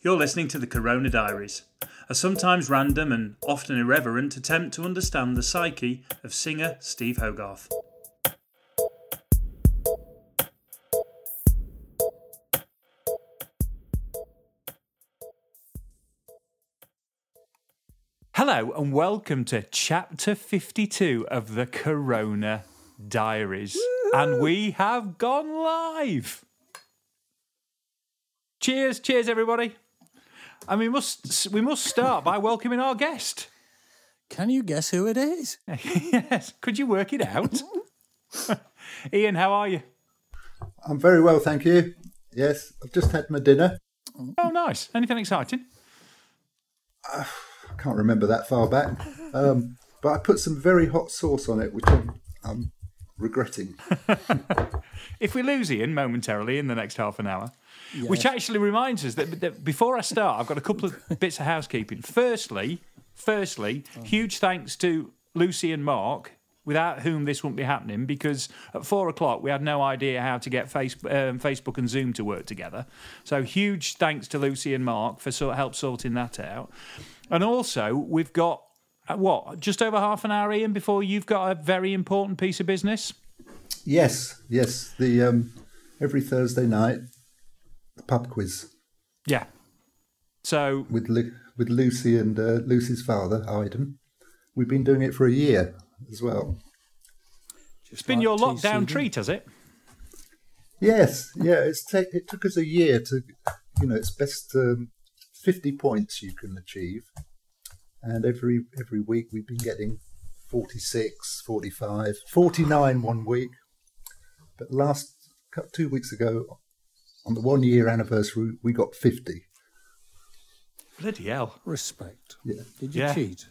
You're listening to the Corona Diaries, a sometimes random and often irreverent attempt to understand the psyche of singer Steve Hogarth. Hello, and welcome to chapter 52 of the Corona Diaries. And we have gone live. Cheers, cheers, everybody. And we must we must start by welcoming our guest. Can you guess who it is? yes, could you work it out? Ian, how are you? I'm very well, thank you. Yes, I've just had my dinner. Oh, nice. Anything exciting? I can't remember that far back, um, but I put some very hot sauce on it, which I'm, I'm regretting. If we lose Ian momentarily in the next half an hour, which actually reminds us that, that before I start, I've got a couple of bits of housekeeping. Firstly, firstly, huge thanks to Lucy and Mark, without whom this wouldn't be happening, because at four o'clock we had no idea how to get face, um, Facebook and Zoom to work together. So huge thanks to Lucy and Mark for sort help sorting that out. And also, we've got uh, what just over half an hour, Ian, before you've got a very important piece of business. Yes, yes, the um, every Thursday night, the pub quiz Yeah. So with Lu- with Lucy and uh, Lucy's father, Iden. We've been doing it for a year as well. it's been like your lockdown treat, has it? Yes, yeah, it's ta- it took us a year to, you know, it's best um, fifty points you can achieve, and every every week we've been getting 46, 45, 49 one week, but last two weeks ago, on the one year anniversary, we got fifty. Bloody hell. Respect. Yeah. Did you Yeah. cheat?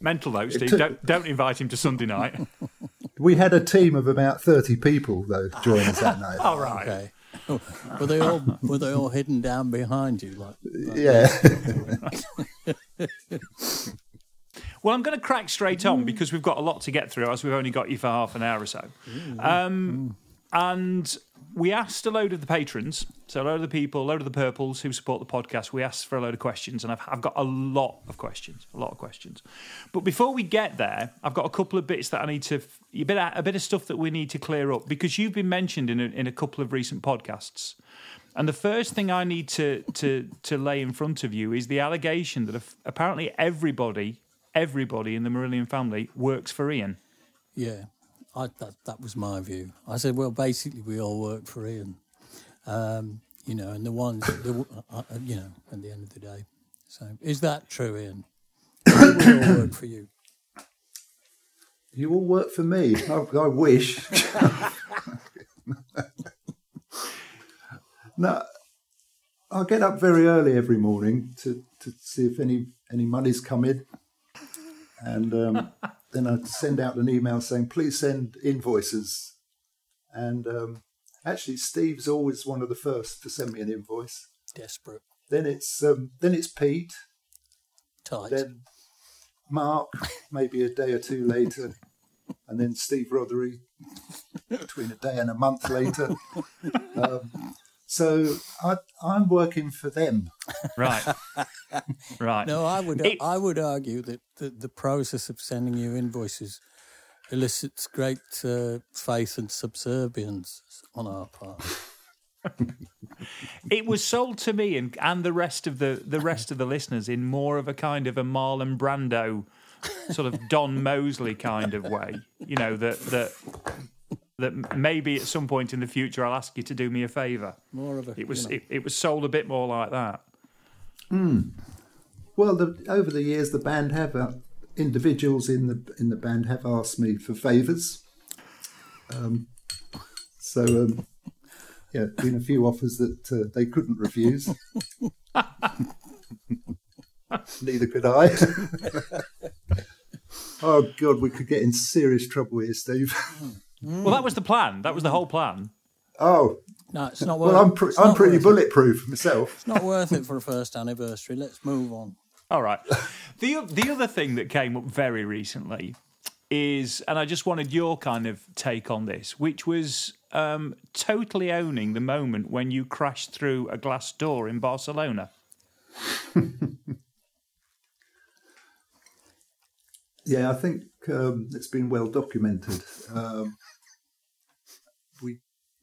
Mental though, Steve. took- Don't, don't invite him to Sunday night. We had a team of about thirty people though join us that night. All right. Okay. were they all were they all hidden down behind you? Like Yeah, Well, I'm going to crack straight on because we've got a lot to get through, as we've only got you for half an hour or so. Um, and we asked a load of the patrons, so a load of the people, a load of the purples who support the podcast, we asked for a load of questions, and I've, I've got a lot of questions, a lot of questions. But before we get there, I've got a couple of bits that I need to, a bit, a bit of stuff that we need to clear up because you've been mentioned in a, in a couple of recent podcasts. And the first thing I need to, to, to lay in front of you is the allegation that apparently everybody, everybody in the Marillion family works for Ian. yeah, I, that that was my view. I said, well, basically we all work for Ian, um, you know, and the ones, the, uh, uh, you know, at the end of the day. So is that true, Ian? We all work for you? you all work for me. I, I wish. no, I get up very early every morning to, to see if any any money's come in, and um, then I'd send out an email saying please send invoices. And um, actually, Steve's always one of the first to send me an invoice. Desperate, Then it's um, then it's Pete. tight. Then Mark, maybe a day or two later, and then Steve Rothery, between a day and a month later. Um, so I, I'm working for them. Right. right. No, I would It- I would argue that the, the process of sending you invoices elicits great uh, faith and subservience on our part. It was sold to me and, and the rest of the, the rest of the listeners in more of a kind of a Marlon Brando sort of Don Mosley kind of way. You know, that that that maybe at some point in the future I'll ask you to do me a favour. More of a It was you know, it, it was sold a bit more like that. Well, the, over the years, the band have uh, individuals in the in the band have asked me for favours. Um, so um, yeah, been a few offers that uh, they couldn't refuse. Neither could I. oh God, we could get in serious trouble here, Steve. Well, that was the plan. That was the whole plan. Oh, No, it's not worth. well, I'm pre- it's I'm pretty worth it. bulletproof myself. It's not worth it for a first anniversary. Let's move on. All right. The the other thing that came up very recently is, and I just wanted your kind of take on this, which was um, totally owning the moment when you crashed through a glass door in Barcelona. Yeah, I think um, it's been well documented. Um, we,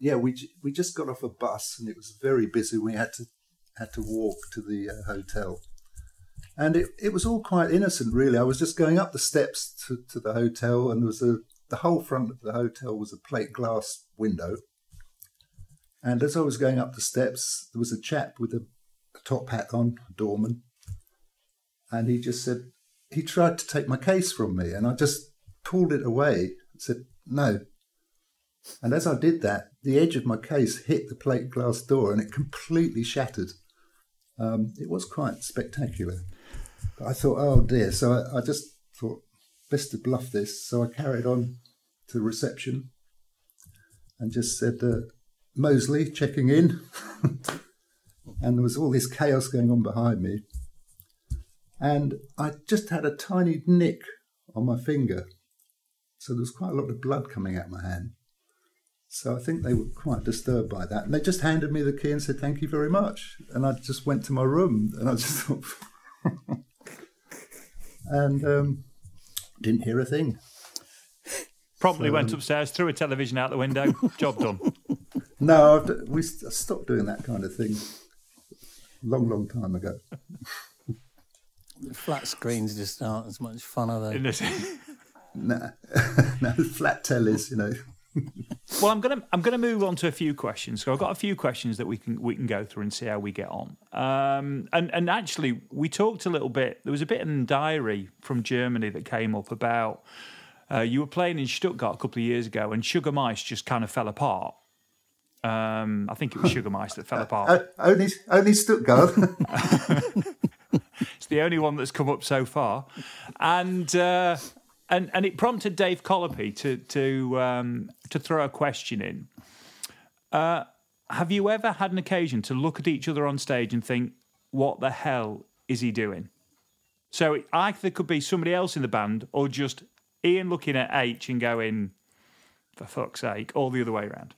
yeah, we we just got off a bus and it was very busy. We had to had to walk to the uh, hotel, and it, it was all quite innocent, really. I was just going up the steps to, to the hotel, and there was a the whole front of the hotel was a plate glass window. And as I was going up the steps, there was a chap with a, a top hat on, a doorman, and he just said, he tried to take my case from me, and I just pulled it away and said, no. And as I did that, the edge of my case hit the plate glass door and it completely shattered. Um, it was quite spectacular. But I thought, oh dear. So I, I just thought, best to bluff this. So I carried on to reception and just said, uh, Mosley checking in. and there was all this chaos going on behind me and I just had a tiny nick on my finger. So there was quite a lot of blood coming out of my hand. So I think they were quite disturbed by that. And they just handed me the key and said, Thank you very much. And I just went to my room and I just thought, and um, didn't hear a thing. Promptly went upstairs, threw a television out the window, job done. No, I've, we stopped doing that kind of thing long, long time ago. Flat screens just aren't as much fun, are they? In this- Nah, no, flat tellies, you know. Well, I'm gonna I'm gonna move on to a few questions. So I've got a few questions that we can we can go through and see how we get on. Um, and and actually, we talked a little bit. There was a bit in the diary from Germany that came up about uh, you were playing in Stuttgart a couple of years ago, and Sugar Mice just kind of fell apart. Um, I think it was Sugar Mice that fell apart. O- only, only Stuttgart. It's the only one that's come up so far, and uh, and and it prompted Dave Colopy to to um, to throw a question in. Uh, have you ever had an occasion to look at each other on stage and think, "What the hell is he doing?" So it either could be somebody else in the band, or just Ian looking at H and going, "For fuck's sake!" All the other way around.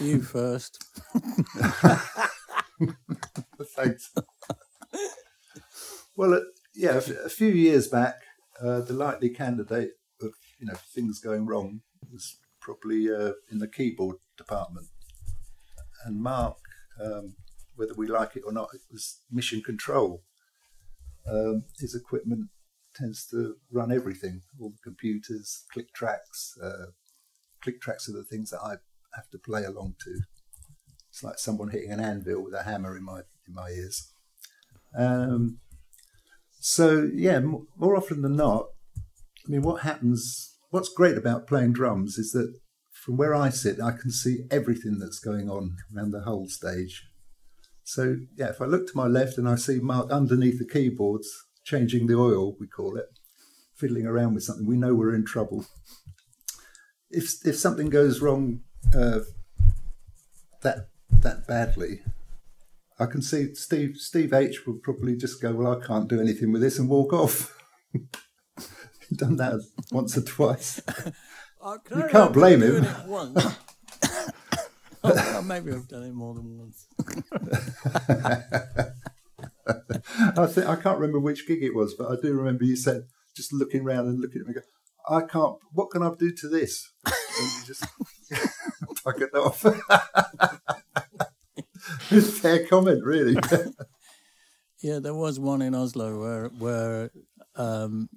You first. Thanks. well, uh, yeah, a f- a few years back, uh, the likely candidate of you know things going wrong was probably uh, in the keyboard department, and Mark, um, whether we like it or not, it was mission control. Um, his equipment tends to run everything, all the computers, click tracks. Uh, click tracks are the things that I have to play along to. It's like someone hitting an anvil with a hammer in my in my ears. Um, so yeah, more often than not, I mean, what happens? What's great about playing drums is that from where I sit, I can see everything that's going on around the whole stage. So yeah, if I look to my left and I see Mark underneath the keyboards changing the oil, we call it, fiddling around with something, we know we're in trouble. If if something goes wrong uh, that that badly, I can see Steve Steve H will probably just go, well, I can't do anything with this and walk off. Done that once or twice. You can't blame him. Oh, well, maybe I've done it more than once. I think I can't remember which gig it was, but I do remember you said just looking around and looking at me, go, I can't. What can I do to this? And you just buggered off. Fair comment, really. Yeah, there was one in Oslo where where um,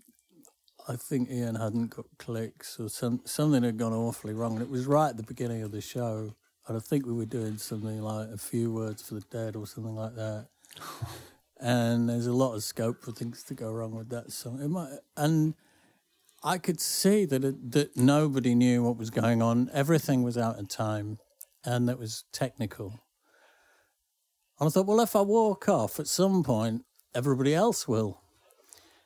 I think Ian hadn't got clicks or some, something had gone awfully wrong, and it was right at the beginning of the show. And I think we were doing something like a few words for the dead or something like that. and there's a lot of scope for things to go wrong with that song. It might, and I could see that it, that nobody knew what was going on. Everything was out of time, and it was technical. And I thought, well, if I walk off at some point, everybody else will.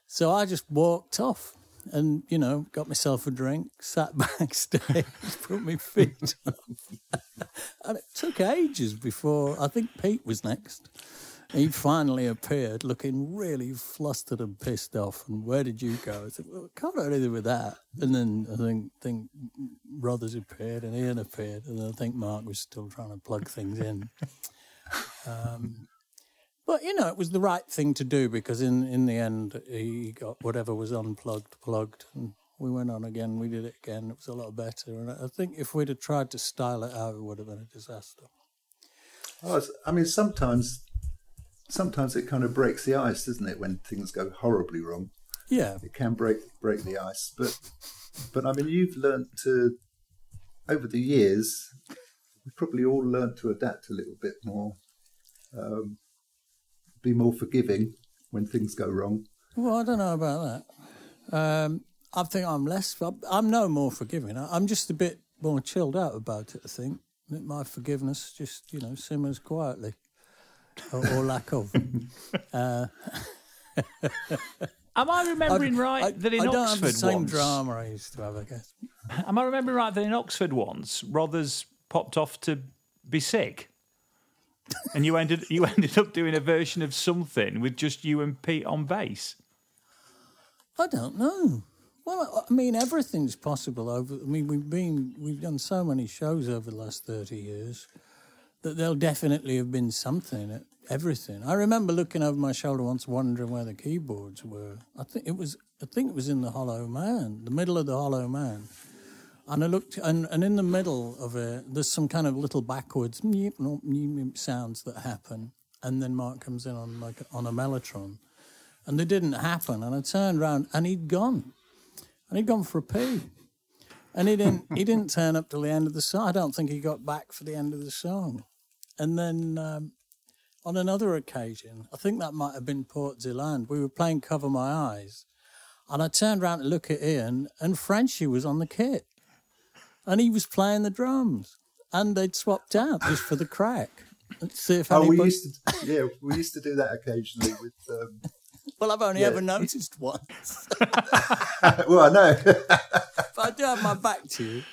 So I just walked off and, you know, got myself a drink, sat backstage, put my feet up. and it took ages before, I think Pete was next. He finally appeared looking really flustered and pissed off. And where did you go? I said, well, I can't do anything with that. And then I think, think Rothers appeared and Ian appeared. And I think Mark was still trying to plug things in. Um, but, you know, it was the right thing to do because in, in the end, he got whatever was unplugged, plugged. And we went on again. We did it again. It was a lot better. And I think if we'd have tried to style it out, it would have been a disaster. Oh, I mean, sometimes, sometimes it kind of breaks the ice, doesn't it? When things go horribly wrong, Yeah. it can break break the ice. But, but I mean, you've learnt to over the years. We've probably all learnt to adapt a little bit more, um, be more forgiving when things go wrong. Well, I don't know about that. Um, I think I'm less. I'm no more forgiving. I- I'm just a bit more chilled out about it. I think my forgiveness just, you know, simmers quietly, or, or lack of. Uh, Am I remembering right I, that in I don't Oxford have the same once? drama I used to have. I guess. Am I remembering right that in Oxford once, Rothers popped off to be sick, and you ended you ended up doing a version of something with just you and Pete on bass. I don't know. Well, I mean, everything's possible. Over, I mean, we've been, we've done so many shows over the last thirty years that there'll definitely have been something everything. I remember looking over my shoulder once, wondering where the keyboards were. I think it was, I think it was in the Hollow Man, the middle of the Hollow Man. And I looked, and, and in the middle of it, there's some kind of little backwards sounds that happen, and then Mark comes in on like on a mellotron and they didn't happen. And I turned around and he'd gone, and he'd gone for a pee, and he didn't. he didn't turn up till the end of the song. I don't think he got back for the end of the song. And then um, on another occasion, I think that might have been Port Zélande. We were playing "Cover My Eyes," and I turned around to look at Ian, and Frenchie was on the kit, and he was playing the drums, and they'd swapped out just for the crack. Let's see if Oh, we used to, yeah, we used to do that occasionally with. Um, Well, I've only Yeah. ever noticed once. well, I know. But I do have my back to you.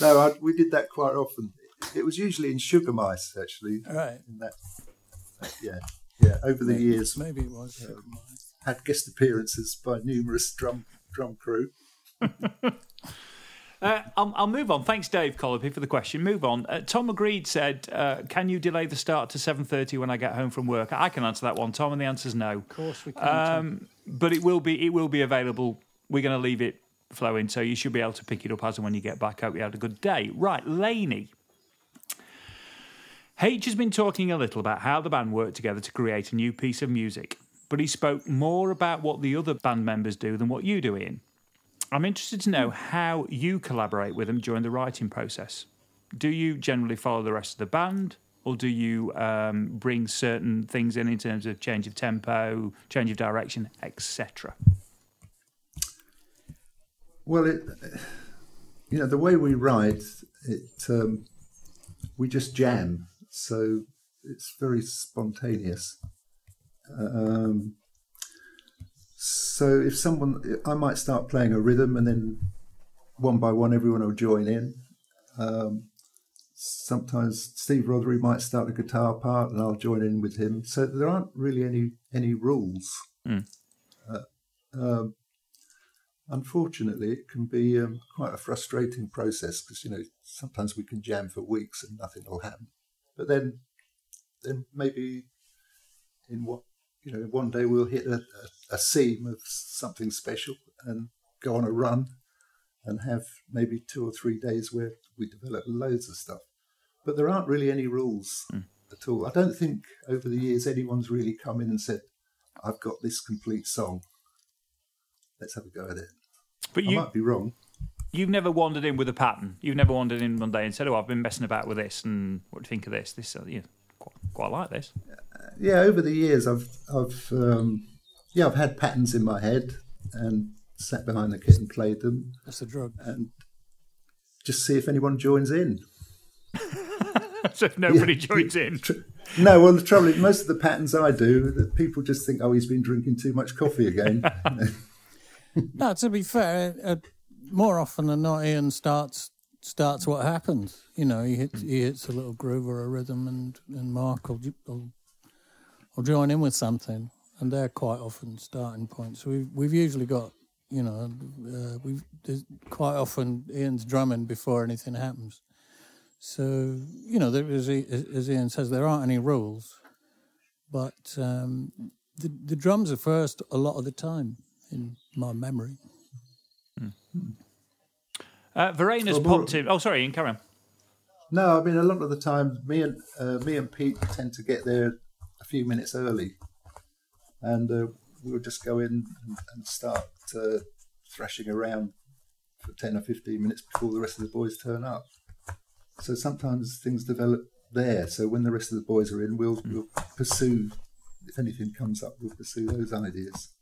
no, I, we did that quite often. It was usually in Sugar Mice, actually. Right. In that, yeah, yeah. Over the years, Maybe it was. had guest appearances by numerous drum drum crew. Uh, I'll, I'll move on. Thanks, Dave Colopy, for the question. Move on. Uh, Tom Agreed said, uh, "Can you delay the start to seven thirty when I get home from work?" I can answer that one, Tom, and the answer is no. Of course we can. Um, but it will be it will be available. We're going to leave it flowing, so you should be able to pick it up as and when you get back. Hope you had a good day. Right, Laney. H has been talking a little about how the band worked together to create a new piece of music, but he spoke more about what the other band members do than what you do, Ian. I'm interested to know how you collaborate with them during the writing process. Do you generally follow the rest of the band, or do you um, bring certain things in in terms of change of tempo, change of direction, etc.? Well, it, you know, the way we write, it um, we just jam, so it's very spontaneous. Um, so if someone, I might start playing a rhythm, and then one by one, everyone will join in. Um, sometimes Steve Rothery might start a guitar part, and I'll join in with him. So there aren't really any any rules. Uh, um, unfortunately, it can be um, quite a frustrating process because you know sometimes we can jam for weeks and nothing will happen. But then, then maybe in what you know, one day we'll hit a, a, seam of something special and go on a run, and have maybe two or three days where we develop loads of stuff. But there aren't really any rules at all. I don't think over the years anyone's really come in and said, "I've got this complete song. Let's have a go at it." But I you might be wrong. you've never wandered in with a pattern. You've never wandered in one day and said, "Oh, I've been messing about with this, and what do you think of this? This, uh, yeah, quite, quite like this." yeah, over the years, I've, I've, um, yeah, I've had patterns in my head and sat behind the kit and played them, That's a drug. and just see if anyone joins in. so if nobody joins in. No, well, the trouble is, most of the patterns I do, that people just think, oh, he's been drinking too much coffee again. No, to be fair, uh, more often than not, Ian starts starts what happens. You know, he hits he hits a little groove or a rhythm, and and Mark will will, will join in with something, and they're quite often starting points. We've we've usually got. You know, uh, we there's quite often Ian's drumming before anything happens. So you know, there, as, he, as Ian says, there aren't any rules, but um, the the drums are first a lot of the time in my memory. Uh, Verena's Well, popped in. Oh, sorry, Ian, carry on. no, I mean, a lot of the time, me and uh, me and Pete tend to get there a few minutes early, and uh, we'll just go in and, and start uh, thrashing around for ten or fifteen minutes before the rest of the boys turn up. So sometimes things develop there. So when the rest of the boys are in, we'll we'll pursue. If anything comes up, we'll pursue those ideas.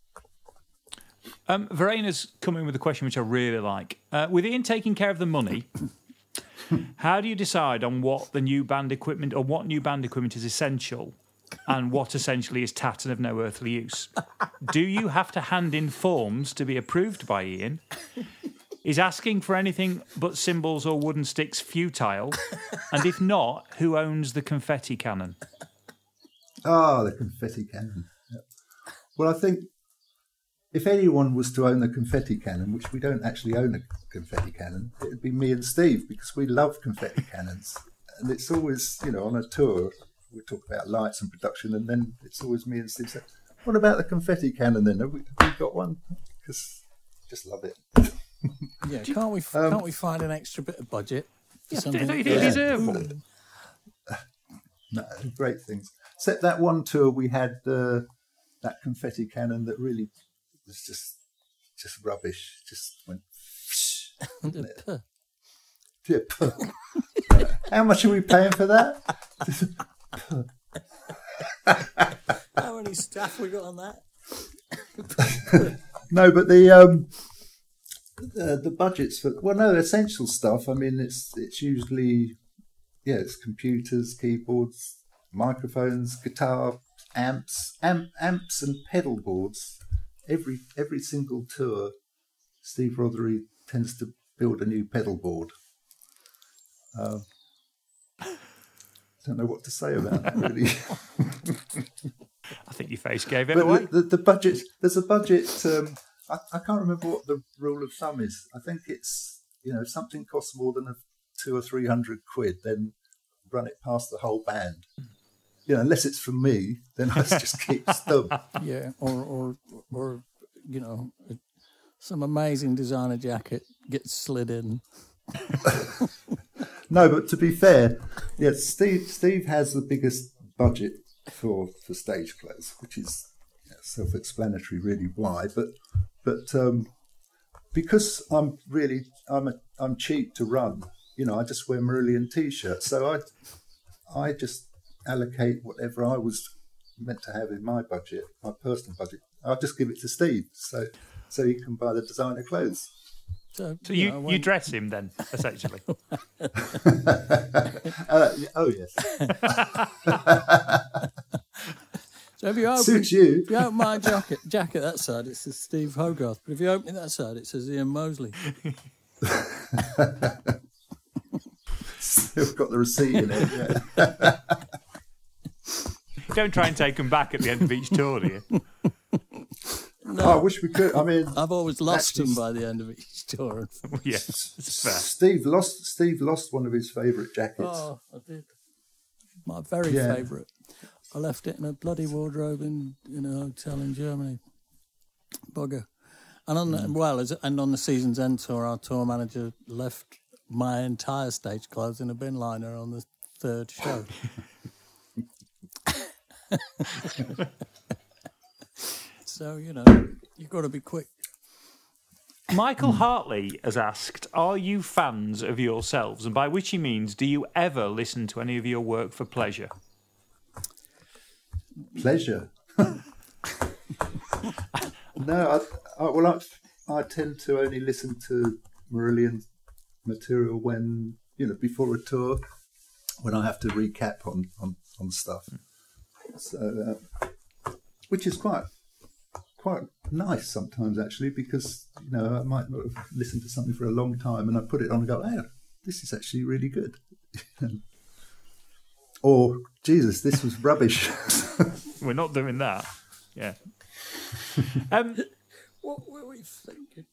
Um, Verena's coming with a question which I really like. Uh, with Ian taking care of the money, how do you decide on what the new band equipment or what new band equipment is essential and what essentially is tat and of no earthly use? Do you have to hand in forms to be approved by Ian? Is asking for anything but cymbals or wooden sticks futile? And if not, who owns the confetti cannon? Ah, the confetti cannon. Well, I think if anyone was to own a confetti cannon, which we don't actually own a confetti cannon, it would be me and Steve because we love confetti cannons. And it's always, you know, on a tour, we talk about lights and production, and then it's always me and Steve say, What about the confetti cannon then? Have we, have we got one? Because just love it. Yeah, can't we Um, can't we find an extra bit of budget? Yeah, something? don't you think you Yeah. deserve one? No, great things. Except that one tour we had uh, that confetti cannon that really was just just rubbish. Just went. Puh. How much are we paying for that? How many staff we got on that? No, but the um, the, the budgets for well, no essential stuff. I mean, it's it's usually yeah, it's computers, keyboards, microphones, guitar, amps, amp, amps, and pedal boards. Every every single tour, Steve Rothery tends to build a new pedal board. Um, don't know what to say about that really. I think your face gave it But away. the, the, the budget, there's a budget. Um, I, I can't remember what the rule of thumb is. I think it's you know if something costs more than a two or three hundred quid, then run it past the whole band. You know, unless it's from me, then I just keep stum. Yeah, or or or you know, some amazing designer jacket gets slid in. No, but to be fair, yeah, Steve Steve has the biggest budget for for stage clothes, which is know, self-explanatory, really why. But but um, because I'm really I'm a, I'm cheap to run, you know, I just wear Marillion t-shirts, so I I just allocate whatever I was meant to have in my budget, my personal budget. I'll just give it to Steve, so so he can buy the designer clothes. So, So you, know, you dress him then, essentially. Uh, oh yes, so if you open, suits you. if you open my jacket, jacket that side, it says Steve Hogarth. But if you open it that side, it says Ian Mosley. Still got the receipt in it. Yeah. Don't try and take them back at the end of each tour, do you? Oh, I wish we could. I mean, I've always lost them by the end of each tour. yeah. Steve lost. Steve lost one of his favourite jackets. Oh, I did. My very Yeah. favourite. I left it in a bloody wardrobe in, in a hotel in Germany. Bugger. And on the, mm. well, as, and on the season's end tour, our tour manager left my entire stage clothes in a bin liner on the third show. so you know, you've got to be quick. Michael Hartley has asked, Are you fans of yourselves? And by which he means, do you ever listen to any of your work for pleasure? Pleasure. no, I, I, well, I, I tend to only listen to Marillion material when you know before a tour, when I have to recap on on, on stuff. So, uh, which is quite quite nice sometimes actually, because you know I might not have listened to something for a long time, and I put it on and go, "Oh, this is actually really good," or "Jesus, this was rubbish." We're not doing that. Yeah. um, What were we thinking?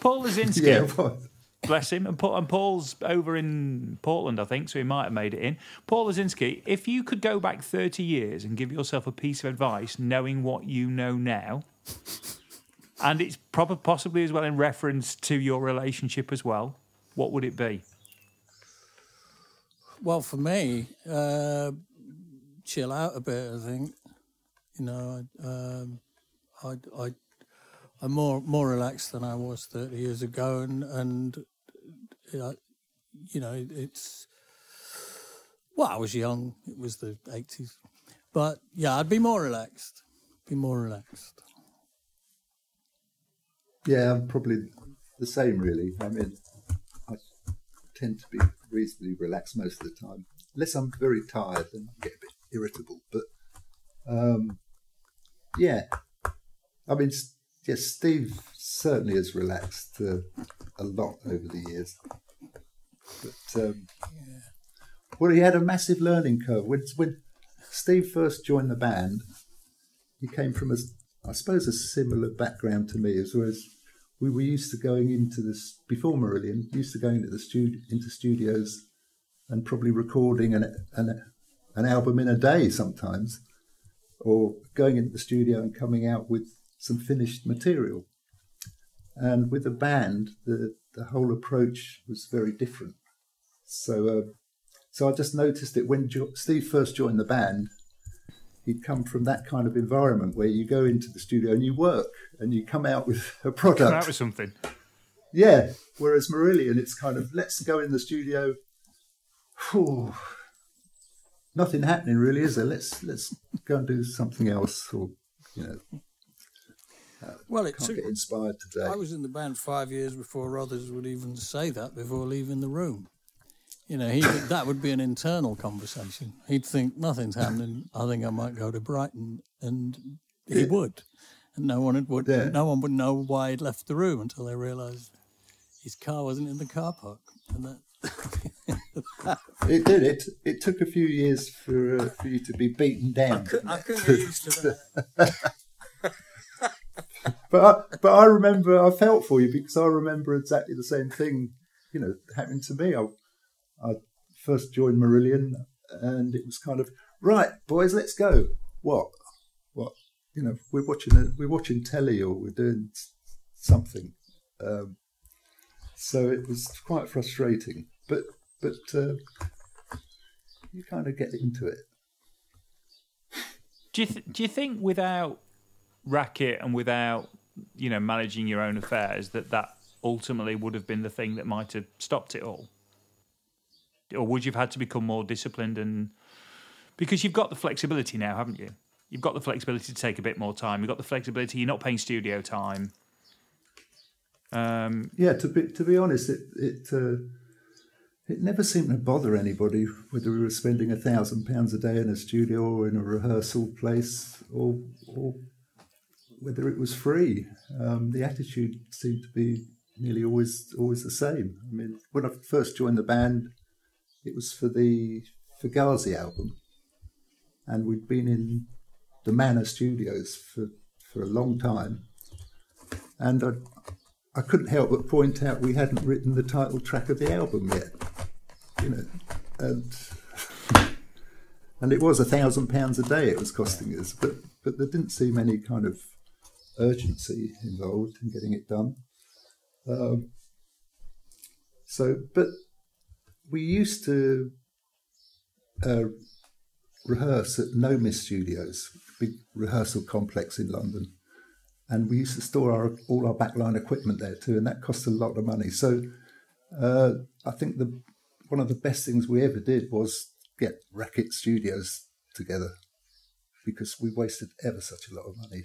Paul Lazinski, yeah, right. Bless him, and, Paul, and Paul's over in Portland, I think, so he might have made it in. Paul Lazinski, if you could go back 30 years and give yourself a piece of advice, knowing what you know now, and it's probably possibly as well in reference to your relationship as well, what would it be? Well, for me, uh, chill out a bit. I think, you know, um, I, I, I'm more more relaxed than I was 30 years ago, and and you know, it's well, I was young. It was the 80s, but yeah, I'd be more relaxed. Be more relaxed. Yeah, I'm probably the same, really. I mean, I tend to be reasonably relaxed most of the time, unless I'm very tired, and get a bit irritable. But um, yeah, I mean, yes, Steve certainly has relaxed uh, a lot over the years. But um, well, he had a massive learning curve when when Steve first joined the band. He came from a, I suppose, a similar background to me as well as we were used to going into this before Marillion, used to going into the studio, into studios and probably recording an, an an album in a day sometimes, or going into the studio and coming out with some finished material. And with a band, the the whole approach was very different. So, uh, so I just noticed it when jo- Steve first joined the band. He'd come from that kind of environment where you go into the studio and you work and you come out with a product. Come out with something. Yeah. Whereas Marillion, it's kind of let's go in the studio. Whew. Nothing happening really, is there? Let's let's go and do something else, or you know, Well, it can't took get inspired today. I was in the band five years before Rothers would even say that before leaving the room. You know, he that would be an internal conversation. He'd think nothing's happening. I think I might go to Brighton, and he Yeah. would, and no one would. Yeah. No one would know why he'd left the room until they realised his car wasn't in the car park, and that. It did. It it took a few years for uh, for you to be beaten down. I couldn't get used to that. But I, but I remember I felt for you because I remember exactly the same thing, you know, happening to me. I, I first joined Marillion, and it was kind of right, boys, let's go. What, what? You know, we're watching a, we're watching telly or we're doing something. Um, so it was quite frustrating, but but uh, you kind of get into it. Do you, th- do you think without racket and without you know managing your own affairs that that ultimately would have been the thing that might have stopped it all, or would you have had to become more disciplined and because you've got the flexibility now, haven't you? You've got the flexibility to take a bit more time. You've got the flexibility. You're not paying studio time. Um, Yeah, to be to be honest, it it uh, it never seemed to bother anybody whether we were spending a thousand pounds a day in a studio or in a rehearsal place, or or whether it was free. Um, the attitude seemed to be nearly always always the same. I mean, when I first joined the band, it was for the Fugazi album, and we'd been in the Manor Studios for for a long time, and I I couldn't help but point out we hadn't written the title track of the album yet, you know, and and it was a thousand pounds a day it was costing us, but but there didn't seem any kind of urgency involved in getting it done. Um, so, but we used to uh, rehearse at Nomis Studios, big rehearsal complex in London and we used to store our, all our backline equipment there too, and that cost a lot of money. So uh, I think the one of the best things we ever did was get Racket Studios together because we wasted ever such a lot of money.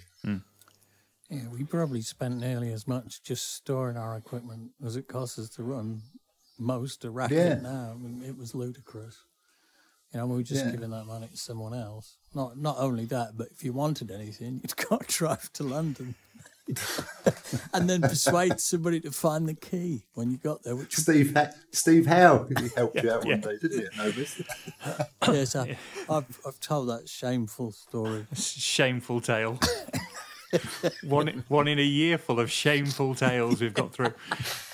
Yeah, we probably spent nearly as much just storing our equipment as it costs us to run most a racket Yeah. now. I mean, it was ludicrous. You know, we were just Yeah. giving that money to someone else. Not not only that, but if you wanted anything, you'd got to drive to London. and then persuade somebody to find the key when you got there, which Steve ha- Steve Howe he helped you out one day, didn't he? At Novus? yes, I, I've I've told that shameful story. Shameful tale. one, one in a year full of shameful tales we've got through.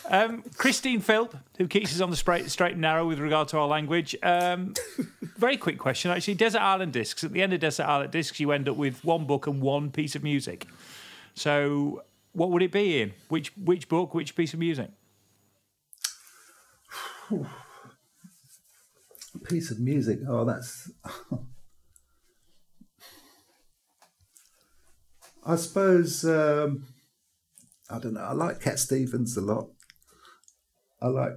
Um, Christine Philp, who keeps us on the straight, straight and narrow with regard to our language. Um, very quick question, actually. Desert Island Discs. At the end of Desert Island Discs, you end up with one book and one piece of music. So, what would it be in? Which which book? Which piece of music? piece of music. Oh, that's. I suppose um, I don't know. I like Cat Stevens a lot. I like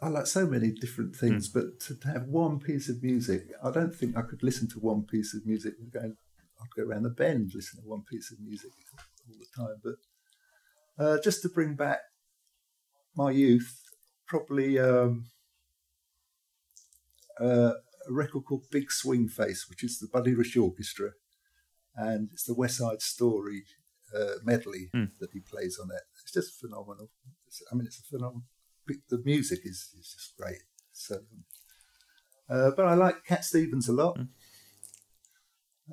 I like so many different things, but to have one piece of music, I don't think I could listen to one piece of music. I'd go around the bend listening to one piece of music all the time. But uh, just to bring back my youth, probably. Um, uh, a record called Big Swing Face, which is the Buddy Rich Orchestra, and it's the West Side Story uh, medley that he plays on it. It's just phenomenal. It's, I mean, it's a phenomenal. The music is, is just great. So, uh, but I like Cat Stevens a lot,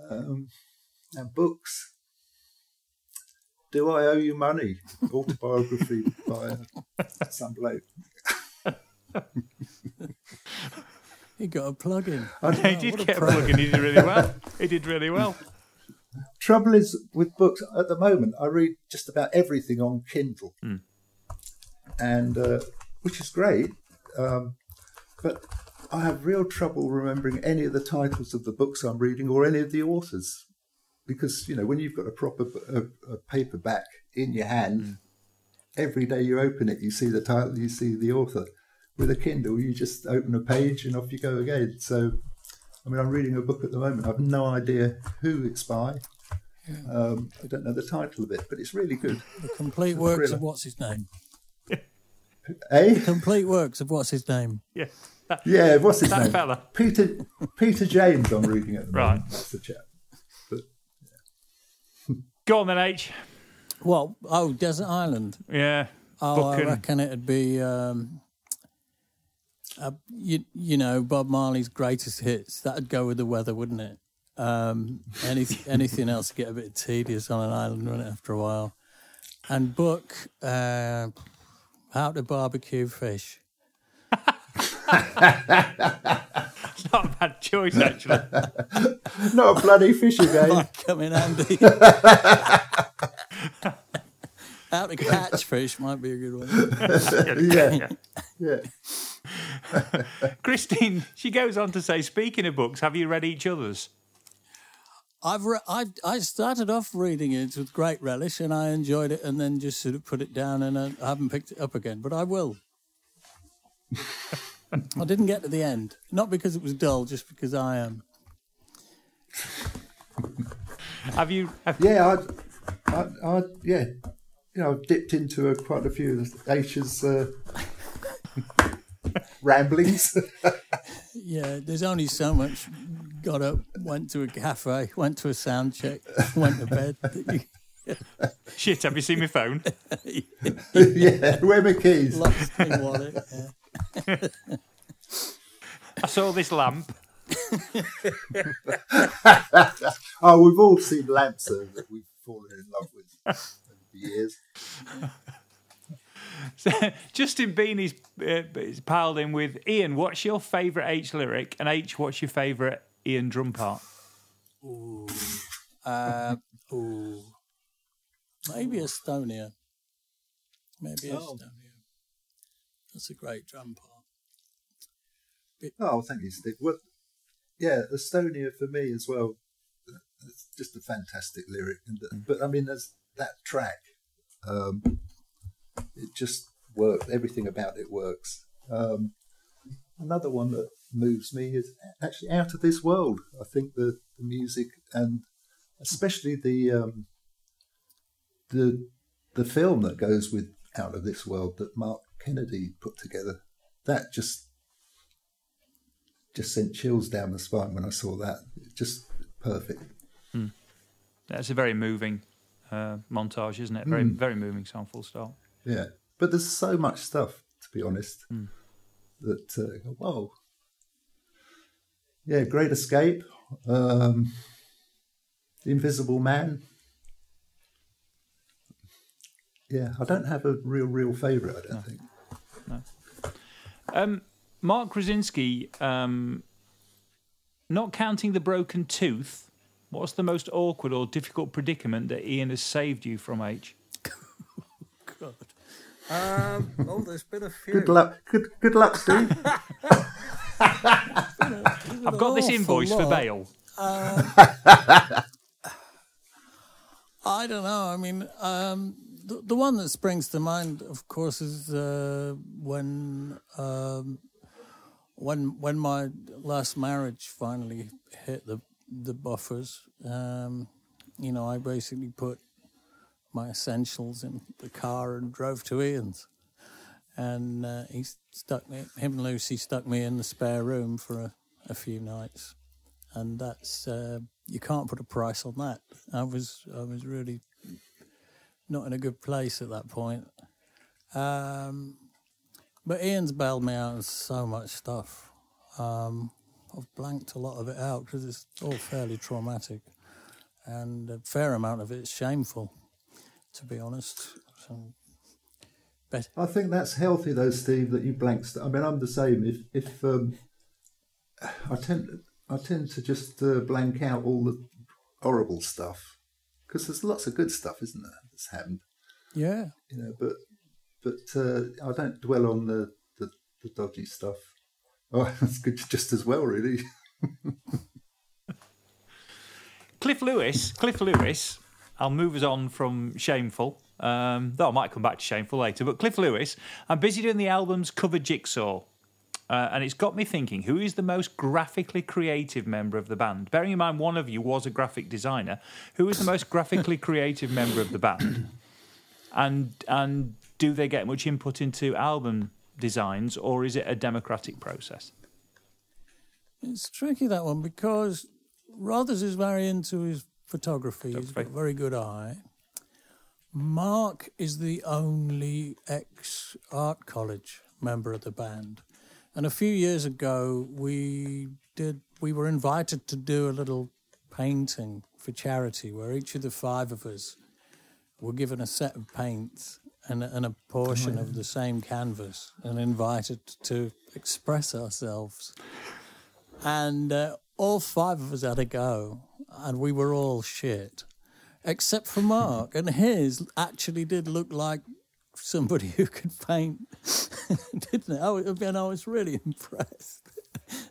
um, and books. Do I owe you money? Autobiography by uh, some bloke. He got a plug in. I He did get a plug and he did really well. He did really well. trouble is with books at the moment i read just about everything on kindle. And uh, which is great um, but i have real trouble remembering any of the titles of the books i'm reading or any of the authors. Because you know when you've got a proper a, a paperback in your hand every day you open it you see the title you see the author. With a kindle you just open a page and off you go again. So I mean, I'm reading a book at the moment. I've no idea who it's by. Um, I don't know the title of it, but it's really good. The complete works thriller. of what's his name. Eh? Complete works of what's his name. Yeah. That, Yeah, what's his that name? fella. Peter Peter James. I'm reading at the moment. Right. That's the chap. But Go on then, H. Well, oh, Desert Island. Yeah. Oh, Book I reckon it'd be, um, uh, you, you know, Bob Marley's greatest hits. That'd go with the weather, wouldn't it? Um, any, anything else get a bit tedious on an island, wouldn't after a while? And book, uh, How to Barbecue Fish. It's not a bad choice, actually. not a bloody fish again. Might come in handy. How to catch fish might be a good one. yeah. yeah, yeah. Christine, she goes on to say, speaking of books, have you read each other's? I've re- I I started off reading it with great relish and I enjoyed it, and then just sort of put it down, and I haven't picked it up again. But I will. I didn't get to the end, not because it was dull, just because I am. Have you? Have, Yeah, I, I, I, yeah. You know, I've dipped into a, quite a few of H's uh, ramblings. Yeah, there's only so much. Got up, went to a cafe, went to a sound check, went to bed. shit, have you seen my phone? yeah, where are my keys? Lost my wallet. Yeah. I saw this lamp. Oh, we've all seen lamps uh, that we've fallen in love with over the years. Justin Beanie's uh, is piled in with Ian. What's your favourite H lyric? And H, what's your favourite Ian drum part? Uh, ooh. Maybe Estonia. Maybe Oh. Estonia. That's a great drum part. Oh, thank you, Steve. Well, yeah, Estonia for me as well. It's just a fantastic lyric, but I mean, there's that track. Um, it just works. Everything about it works. Um, another one that moves me is actually out of this world. I think the, the music and especially the um, the the film that goes with out of this world that Mark Kennedy put together. that just just sent chills down the spine when I saw that. Just perfect. That's a very moving uh, montage, isn't it? Very, very moving song. Full stop. Yeah, but there's so much stuff to be honest that uh, whoa. Yeah, Great Escape, um, Invisible Man. Yeah, I don't have a real, real favourite. I don't think. Um, Mark Krasinski, um, not counting the broken tooth, what's the most awkward or difficult predicament that Ian has saved you from, H? oh, God. Um, oh, there's been a few. Good luck. Good good luck, Steve. I've got this invoice for lot. bail. I don't know. I mean, um, the, the one that springs to mind, of course, is uh, when um, when when my last marriage finally hit the the buffers. Um, you know, I basically put my essentials in the car and drove to Ian's, and uh, he stuck me. Him and Lucy stuck me in the spare room for a, a few nights and that's uh, you can't put a price on that. I was I was really not in a good place at that point. Um, but Ian's bailed me out of so much stuff. Um, I've blanked a lot of it out because it's all fairly traumatic, and a fair amount of it's shameful, to be honest. So, but I think that's healthy though, Steve. That you blank. St- I mean, I'm the same. If if um, I tend I tend to just uh, blank out all the horrible stuff because there's lots of good stuff, isn't there? That's happened, yeah, you know. But but uh, I don't dwell on the, the the dodgy stuff. Oh, that's good, just as well, really. Cliff Lewis, Cliff Lewis. I'll move us on from Shameful. Um, though I might come back to Shameful later. But Cliff Lewis, I'm busy doing the album's cover jigsaw. Uh, and it's got me thinking who is the most graphically creative member of the band? Bearing in mind one of you was a graphic designer, who is the most graphically creative member of the band? And and do they get much input into album designs or is it a democratic process? It's tricky that one because Rothers is very into his photography. He's got a very good eye. Mark is the only ex art college member of the band. And a few years ago we did we were invited to do a little painting for charity where each of the five of us were given a set of paints and, a- and a portion of the same canvas and invited to express ourselves and uh, all five of us had a go, and we were all shit, except for Mark, and his actually did look like somebody who could paint, didn't it? I was, I mean, I was really impressed.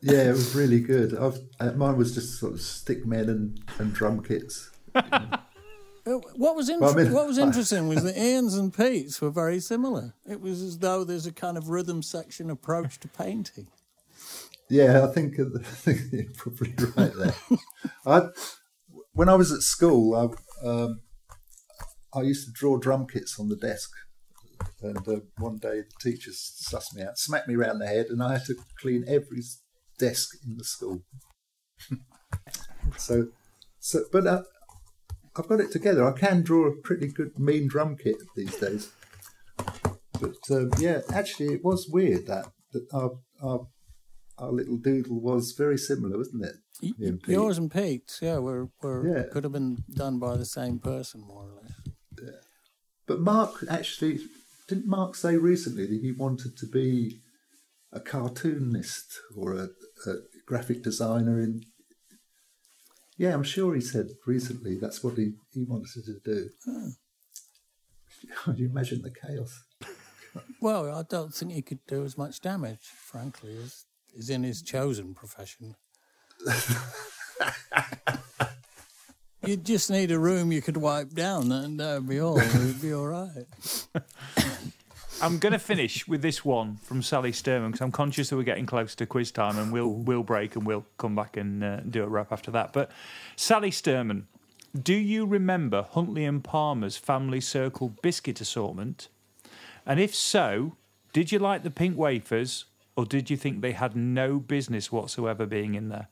yeah, it was really good. I've, uh, mine was just sort of stick men and, and drum kits. Uh, What was inter- Well, I mean- what was interesting was that Ian's and Pete's were very similar. It was as though there's a kind of rhythm section approach to painting. Yeah, I think, I think you're probably right there. I, when I was at school, I, um, I used to draw drum kits on the desk. And uh, one day the teachers sussed me out, smacked me round the head, and I had to clean every desk in the school. so, so, but uh, I've got it together. I can draw a pretty good mean drum kit these days. But um, yeah, actually, it was weird that that our, our our little doodle was very similar, wasn't it? And. Yours and Pete's, yeah, were, were Yeah. could have been done by the same person, more or less. But Mark actually didn't Mark say recently that he wanted to be a cartoonist or a, a graphic designer in. Yeah, I'm sure he said recently that's what he, he wanted to do. Hmm. Can you imagine the chaos? Well, I don't think he could do as much damage, frankly, as is in his chosen profession. You just need a room you could wipe down, and that'd be all. It'd be all right. I'm going to finish with this one from Sally Sturman because I'm conscious that we're getting close to quiz time and we'll we'll break and we'll come back and uh, do a wrap after that. But Sally Sturman, do you remember Huntley and Palmer's family circle biscuit assortment? And if so, did you like the pink wafers or did you think they had no business whatsoever being in there?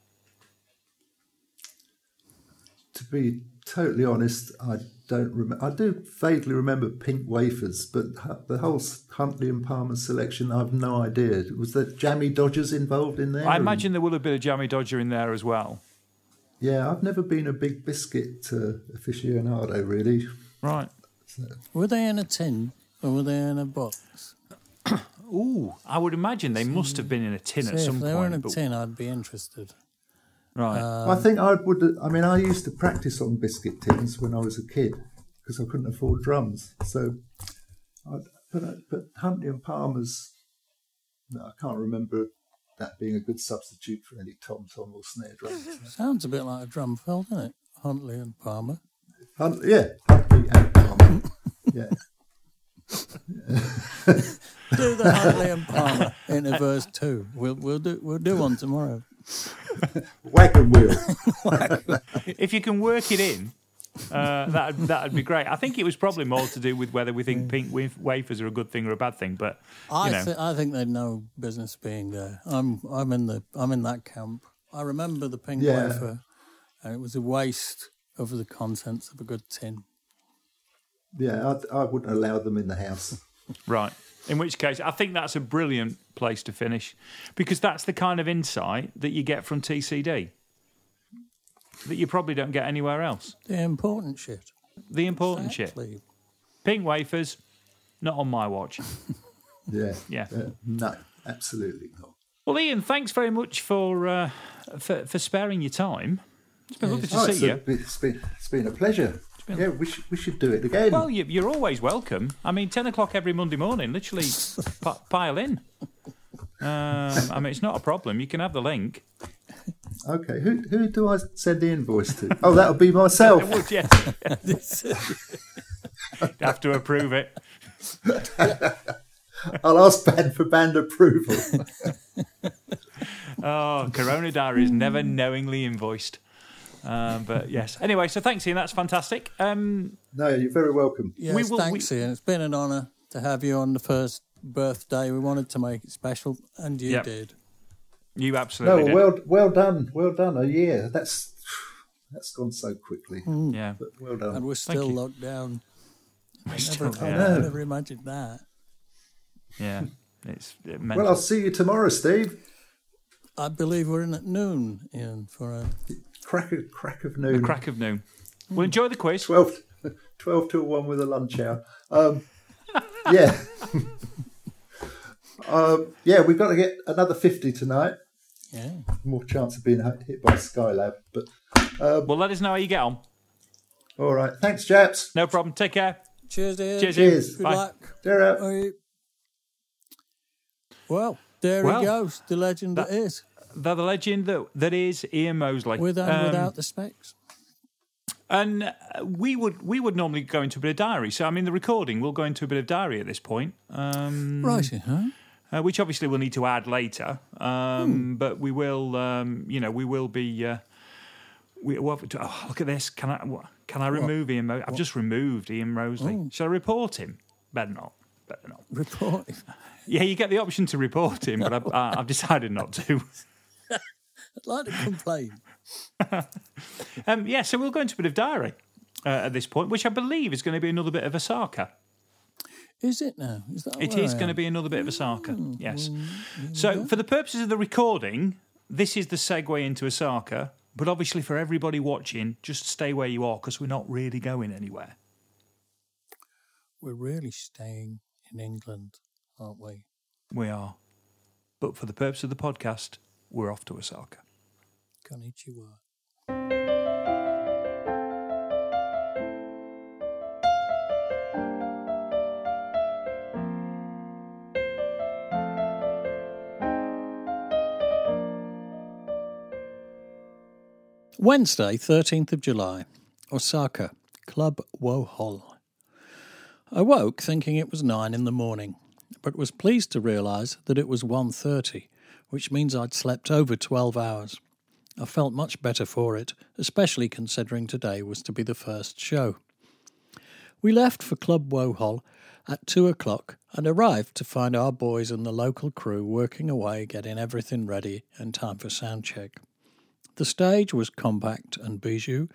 To be totally honest, I don't remember. I do vaguely remember pink wafers, but the whole Huntley and Palmer selection, I've no idea. Was there jammy Dodgers involved in there? I And- imagine there will have been a Jammy Dodger in there as well. Yeah, I've never been a big biscuit uh, aficionado, really. Right. Were they in a tin or were they in a box? Ooh, I would imagine they must have been in a tin See, at some if they point. were in a but- tin, I'd be interested. Right. I think I would. I mean, I used to practice on biscuit tins when I was a kid because I couldn't afford drums. So, I, but, I, but Huntley and Palmer's, no, I can't remember that being a good substitute for any tom tom or snare drum. Sounds a bit like a drum fill, doesn't it? Huntley and Palmer. Hunt, yeah, Huntley and Palmer. yeah. Do the Huntley and Palmer in a verse two. We'll we'll do we'll do one tomorrow. Wagon wheel. if you can work it in, uh, that that'd be great. I think it was probably more to do with whether we think pink waf- wafers are a good thing or a bad thing. But you I know, thi- I think they'd no business being there. I'm I'm in the I'm in that camp. I remember the pink Yeah. wafer, and it was a waste of the contents of a good tin. Yeah, I, I wouldn't allow them in the house. right. In which case, I think that's a brilliant place to finish because that's the kind of insight that you get from TCD that you probably don't get anywhere else. The important shit. The important shit. Pink wafers, not on my watch. Yeah. Yeah. Uh, no, absolutely not. Well, Ian, thanks very much for uh, for, for sparing your time. It's been lovely to Oh, see it's, you. a, it's been it's been a pleasure. Yeah, we should we should do it again. Well, you, you're always welcome. I mean, 10 o'clock every Monday morning, literally p- pile in. Um, I mean, it's not a problem. You can have the link. Okay, who who do I send the invoice to? Oh, that'll be myself. Would you? have to approve it. I'll ask band for band approval. Oh, Corona Diary is never knowingly invoiced. Um, but yes. Anyway, so thanks, Ian. That's fantastic. Um, No, you're very welcome. Yes, We will- thanks, Ian. It's been an honour to have you on the first birthday. We wanted to make it special, and you Yep. did. you No, absolutely did. well well done, well done. A year. That's that's gone so quickly. yeah. But well And we're still you. locked down. I still- never, I yeah. never imagined that. Yeah. It's it Well, I'll see you tomorrow, Steve. I believe we're in at noon, Ian, for a Crack of crack of the crack of noon. Well, enjoy the quiz. 12, 12 till one with a lunch hour. Um, yeah. um, yeah, we've got to get another 50 tonight. yeah. More chance of being hit by Skylab. But Well, let us know how you get on. all right. Thanks, chaps. No problem. Take care. Cheers, Ian. Cheers. Cheers. Good Bye. luck. They're out. Well, there Well, he goes, the legend that that- is, The, the legend that, that is Ian Mosley. with and Um, without the specs. And uh, we would we would normally go into a bit of diary. So I mean, the recording will go into a bit of diary at this point, um, Right, huh? uh, which obviously we'll need to add later. Um, But we will, um, you know, we will be. Uh, we, what, oh, look at this! Can I what, can I remove Ian? Mo- I've just removed Ian Mosley. Shall I report him? Better not. Better not. Report. Him. Yeah, you get the option to report him, but I've, uh, I've decided not to. I'd like to complain. Um, yeah, so we'll go into a bit of diary uh, at this point, which I believe is going to be another bit of Osaka. Is it now? Is that It is going to be another bit of Osaka. Yes. So, for the purposes of the recording, this is the segue into Osaka. But obviously, for everybody watching, just stay where you are because we're not really going anywhere. We're really staying in England, aren't we? We are. But for the purpose of the podcast, we're off to Osaka. Konnichiwa. Wednesday, 13th of July, Osaka, Club Wohol. I woke thinking it was 9 in the morning, but was pleased to realise that it was 1.30, which means I'd slept over 12 hours. I felt much better for it, especially considering today was to be the first show. We left for Club Wohol at 2 o'clock and arrived to find our boys and the local crew working away getting everything ready in time for sound check. The stage was compact and bijou,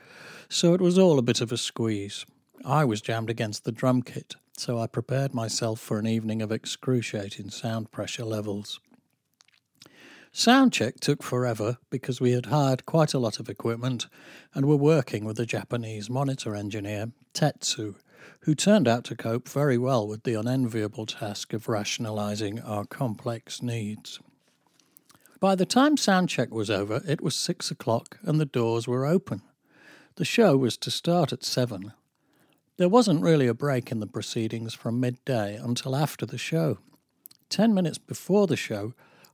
so it was all a bit of a squeeze. I was jammed against the drum kit, so I prepared myself for an evening of excruciating sound pressure levels. Sound check took forever because we had hired quite a lot of equipment and were working with a Japanese monitor engineer, Tetsu, who turned out to cope very well with the unenviable task of rationalizing our complex needs. By the time soundcheck was over, it was six o'clock and the doors were open. The show was to start at seven. There wasn't really a break in the proceedings from midday until after the show. Ten minutes before the show,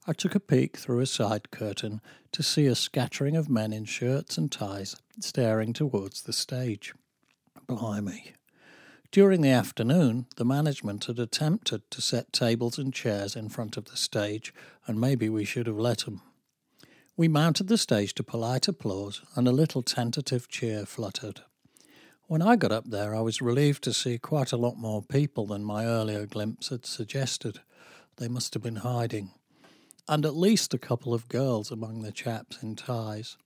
I took a peek through a side curtain to see a scattering of men in shirts and ties staring towards the stage. Blimey. During the afternoon, the management had attempted to set tables and chairs in front of the stage, and maybe we should have let them. We mounted the stage to polite applause, and a little tentative cheer fluttered. When I got up there, I was relieved to see quite a lot more people than my earlier glimpse had suggested. They must have been hiding. And at least a couple of girls among the chaps in ties.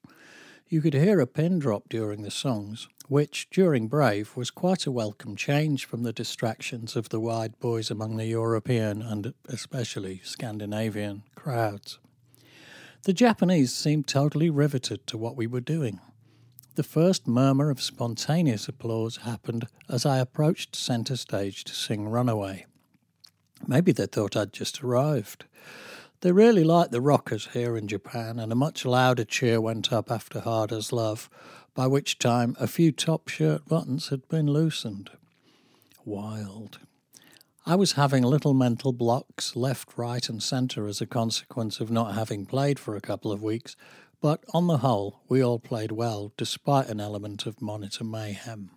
You could hear a pin drop during the songs, which, during Brave, was quite a welcome change from the distractions of the wide boys among the European and especially Scandinavian crowds. The Japanese seemed totally riveted to what we were doing. The first murmur of spontaneous applause happened as I approached centre stage to sing Runaway. Maybe they thought I'd just arrived. They really like the rockers here in Japan, and a much louder cheer went up after Hard as Love, by which time a few top shirt buttons had been loosened. Wild. I was having little mental blocks left, right, and centre as a consequence of not having played for a couple of weeks, but on the whole, we all played well, despite an element of monitor mayhem.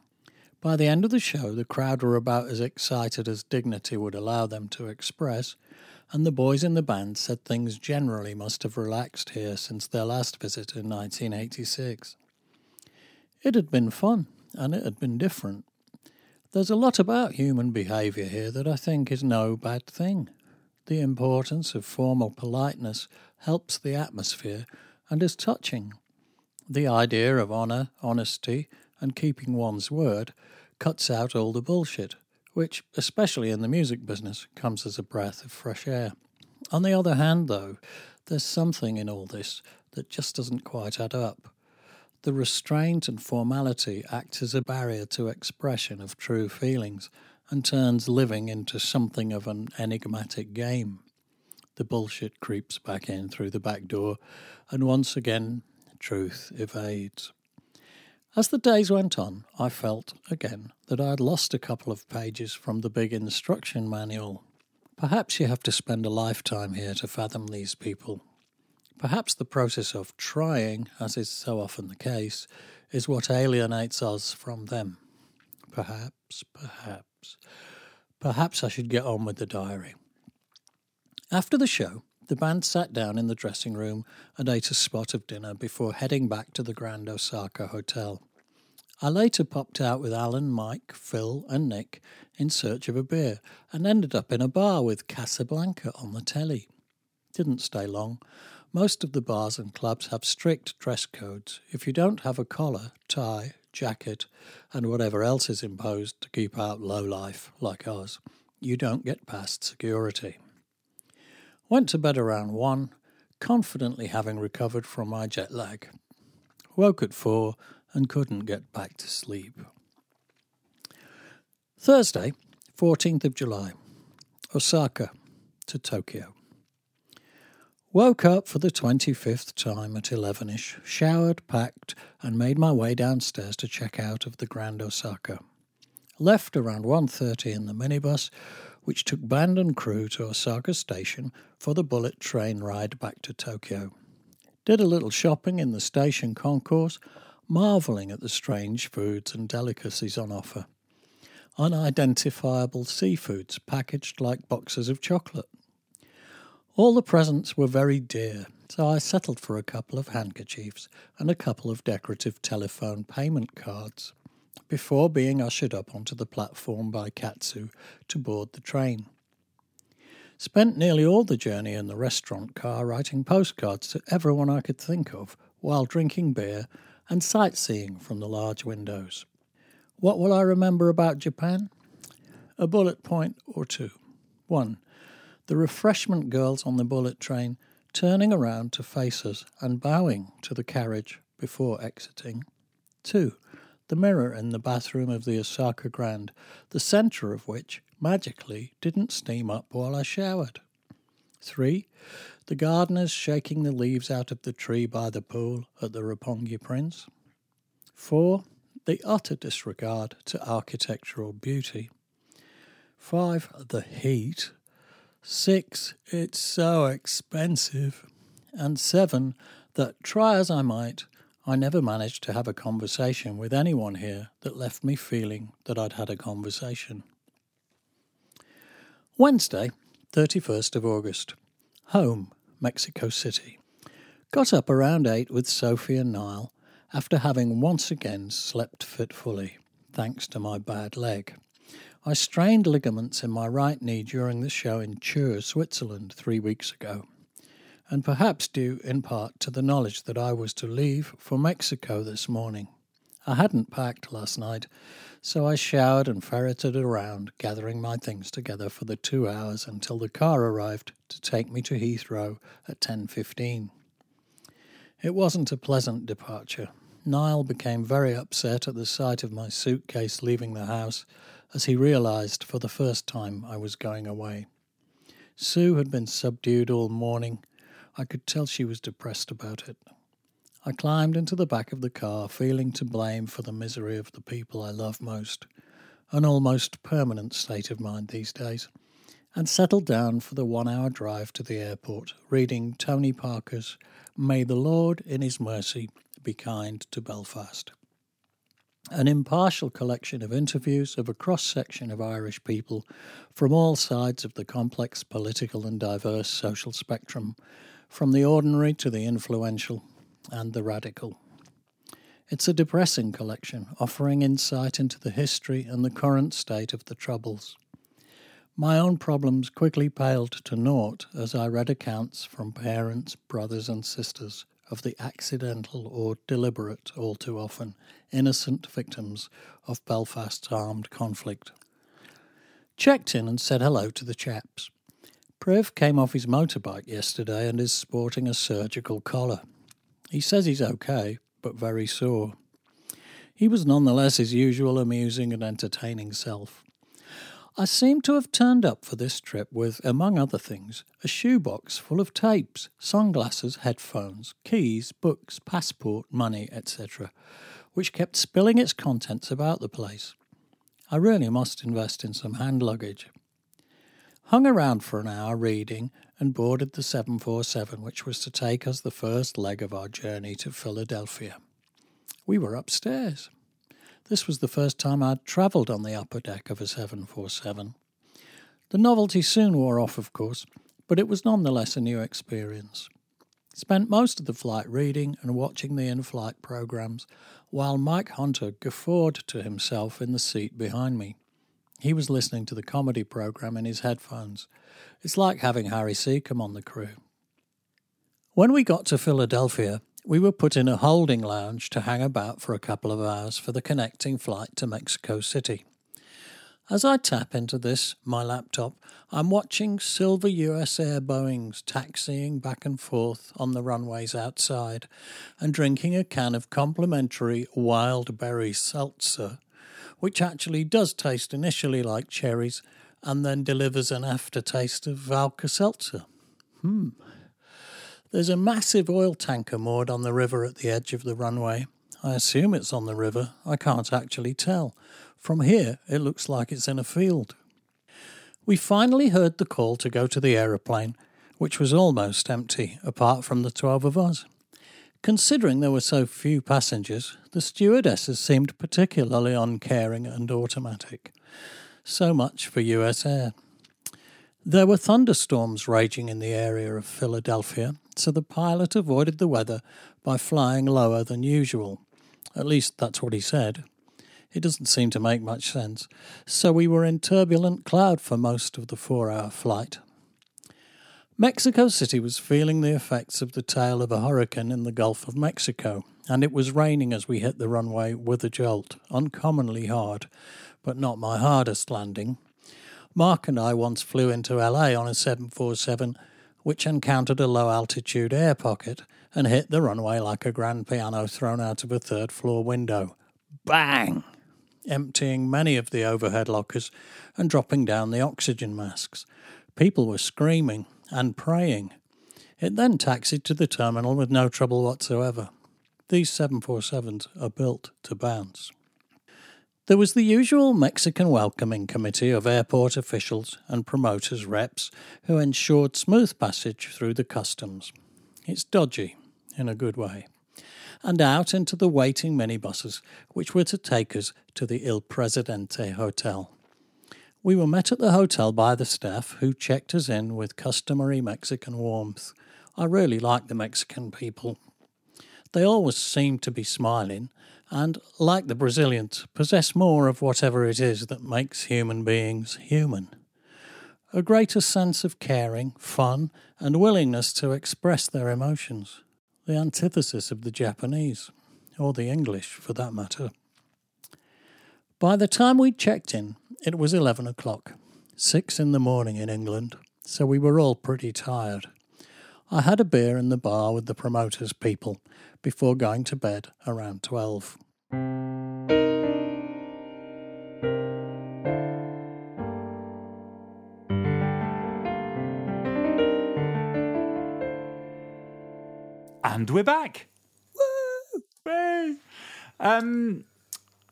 By the end of the show, the crowd were about as excited as dignity would allow them to express, and the boys in the band said things generally must have relaxed here since their last visit in 1986. It had been fun, and it had been different. There's a lot about human behaviour here that I think is no bad thing. The importance of formal politeness helps the atmosphere and is touching. The idea of honour, honesty, and keeping one's word cuts out all the bullshit which, especially in the music business, comes as a breath of fresh air. On the other hand, though, there's something in all this that just doesn't quite add up. The restraint and formality act as a barrier to expression of true feelings and turns living into something of an enigmatic game. The bullshit creeps back in through the back door, and once again, truth evades. As the days went on, I felt, again, that I had lost a couple of pages from the big instruction manual. Perhaps you have to spend a lifetime here to fathom these people. Perhaps the process of trying, as is so often the case, is what alienates us from them. Perhaps, perhaps. Perhaps I should get on with the diary. After the show, the band sat down in the dressing room and ate a spot of dinner before heading back to the Grand Osaka Hotel. I later popped out with Alan, Mike, Phil, and Nick in search of a beer and ended up in a bar with Casablanca on the telly. Didn't stay long. Most of the bars and clubs have strict dress codes. If you don't have a collar, tie, jacket, and whatever else is imposed to keep out low life like us, you don't get past security. Went to bed around one, confidently having recovered from my jet lag. Woke at four and couldn't get back to sleep. Thursday, 14th of July, Osaka to Tokyo. Woke up for the 25th time at 11ish, showered, packed, and made my way downstairs to check out of the Grand Osaka. Left around 1.30 in the minibus, which took band and crew to Osaka Station for the bullet train ride back to Tokyo. Did a little shopping in the station concourse, marvelling at the strange foods and delicacies on offer. Unidentifiable seafoods packaged like boxes of chocolate. All the presents were very dear, so I settled for a couple of handkerchiefs and a couple of decorative telephone payment cards before being ushered up onto the platform by Katsu to board the train. Spent nearly all the journey in the restaurant car writing postcards to everyone I could think of while drinking beer and sightseeing from the large windows. What will I remember about Japan? A bullet point or two. One, the refreshment girls on the bullet train turning around to face us and bowing to the carriage before exiting. Two, the mirror in the bathroom of the Osaka Grand, the centre of which magically didn't steam up while I showered. Three, the gardeners shaking the leaves out of the tree by the pool at the Roppongi Prince. Four, the utter disregard to architectural beauty. Five, the heat. Six, it's so expensive. And seven, that try as I might, I never managed to have a conversation with anyone here that left me feeling that I'd had a conversation. Wednesday, 31st of August. Home, Mexico City. Got up around 8 with Sophie and Niall after having once again slept fitfully, thanks to my bad leg. I strained ligaments in my right knee during the show in Chur, Switzerland, three weeks ago, and perhaps due in part to the knowledge that I was to leave for Mexico this morning. I hadn't packed last night, so I showered and ferreted around, gathering my things together for the two hours until the car arrived to take me to Heathrow at 10.15. It wasn't a pleasant departure. Niall became very upset at the sight of my suitcase leaving the house as he realized for the first time I was going away. Sue had been subdued all morning. I could tell she was depressed about it. I climbed into the back of the car, feeling to blame for the misery of the people I love most, an almost permanent state of mind these days, and settled down for the one hour drive to the airport, reading Tony Parker's May the Lord in His Mercy be kind to Belfast. An impartial collection of interviews of a cross section of Irish people from all sides of the complex political and diverse social spectrum, from the ordinary to the influential, and the radical. It's a depressing collection, offering insight into the history and the current state of the Troubles. My own problems quickly paled to naught as I read accounts from parents, brothers, and sisters of the accidental or deliberate, all too often, innocent victims of Belfast's armed conflict. Checked in and said hello to the chaps. Priv came off his motorbike yesterday and is sporting a surgical collar. He says he's okay, but very sore. He was nonetheless his usual amusing and entertaining self. I seem to have turned up for this trip with, among other things, a shoebox full of tapes, sunglasses, headphones, keys, books, passport, money, etc., which kept spilling its contents about the place. I really must invest in some hand luggage. Hung around for an hour reading and boarded the 747, which was to take us the first leg of our journey to Philadelphia. We were upstairs. This was the first time I'd travelled on the upper deck of a 747. The novelty soon wore off, of course, but it was nonetheless a new experience. Spent most of the flight reading and watching the in flight programs, while Mike Hunter guffawed to himself in the seat behind me. He was listening to the comedy program in his headphones. It's like having Harry Secombe on the crew. When we got to Philadelphia, we were put in a holding lounge to hang about for a couple of hours for the connecting flight to Mexico City. As I tap into this, my laptop, I'm watching silver US Air Boeings taxiing back and forth on the runways outside and drinking a can of complimentary wild berry seltzer which actually does taste initially like cherries and then delivers an aftertaste of Alka Seltzer. Hmm. There's a massive oil tanker moored on the river at the edge of the runway. I assume it's on the river. I can't actually tell. From here, it looks like it's in a field. We finally heard the call to go to the aeroplane, which was almost empty, apart from the 12 of us. Considering there were so few passengers, the stewardesses seemed particularly uncaring and automatic. So much for US Air. There were thunderstorms raging in the area of Philadelphia, so the pilot avoided the weather by flying lower than usual. At least that's what he said. It doesn't seem to make much sense. So we were in turbulent cloud for most of the four hour flight. Mexico City was feeling the effects of the tail of a hurricane in the Gulf of Mexico, and it was raining as we hit the runway with a jolt, uncommonly hard, but not my hardest landing. Mark and I once flew into LA on a 747, which encountered a low altitude air pocket and hit the runway like a grand piano thrown out of a third floor window. Bang! Emptying many of the overhead lockers and dropping down the oxygen masks. People were screaming and praying. It then taxied to the terminal with no trouble whatsoever. These 747s are built to bounce. There was the usual Mexican welcoming committee of airport officials and promoters' reps who ensured smooth passage through the customs. It's dodgy, in a good way. And out into the waiting minibuses, which were to take us to the El Presidente Hotel. We were met at the hotel by the staff, who checked us in with customary Mexican warmth. I really like the Mexican people. They always seem to be smiling, and, like the Brazilians, possess more of whatever it is that makes human beings human. A greater sense of caring, fun, and willingness to express their emotions. The antithesis of the Japanese, or the English for that matter. By the time we checked in, it was 11 o'clock, six in the morning in England, so we were all pretty tired. I had a beer in the bar with the promoters' people before going to bed around 12. And we're back. Woo! Woo! Um,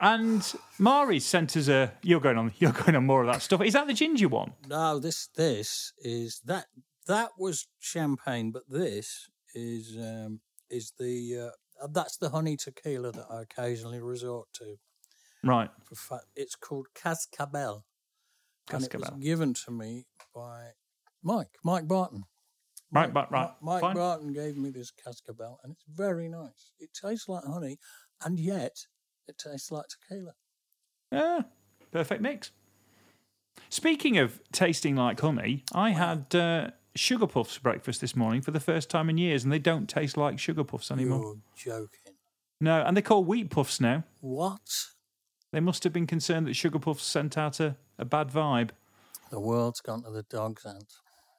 and Mari sent us a. You're going on. You're going on more of that stuff. Is that the ginger one? No, this this is that that was champagne, but this is um, is the uh, that's the honey tequila that I occasionally resort to. Right. For fa- it's called Cascabel, and it was Cascabel. given to me by Mike Mike Barton. Right, right, right. Mike Fine. Barton gave me this Cascabel, and it's very nice. It tastes like honey, and yet it tastes like tequila. Yeah, perfect mix. Speaking of tasting like honey, I had uh, sugar puffs for breakfast this morning for the first time in years, and they don't taste like sugar puffs anymore. You're joking. No, and they're called wheat puffs now. What? They must have been concerned that sugar puffs sent out a, a bad vibe. The world's gone to the dog's end.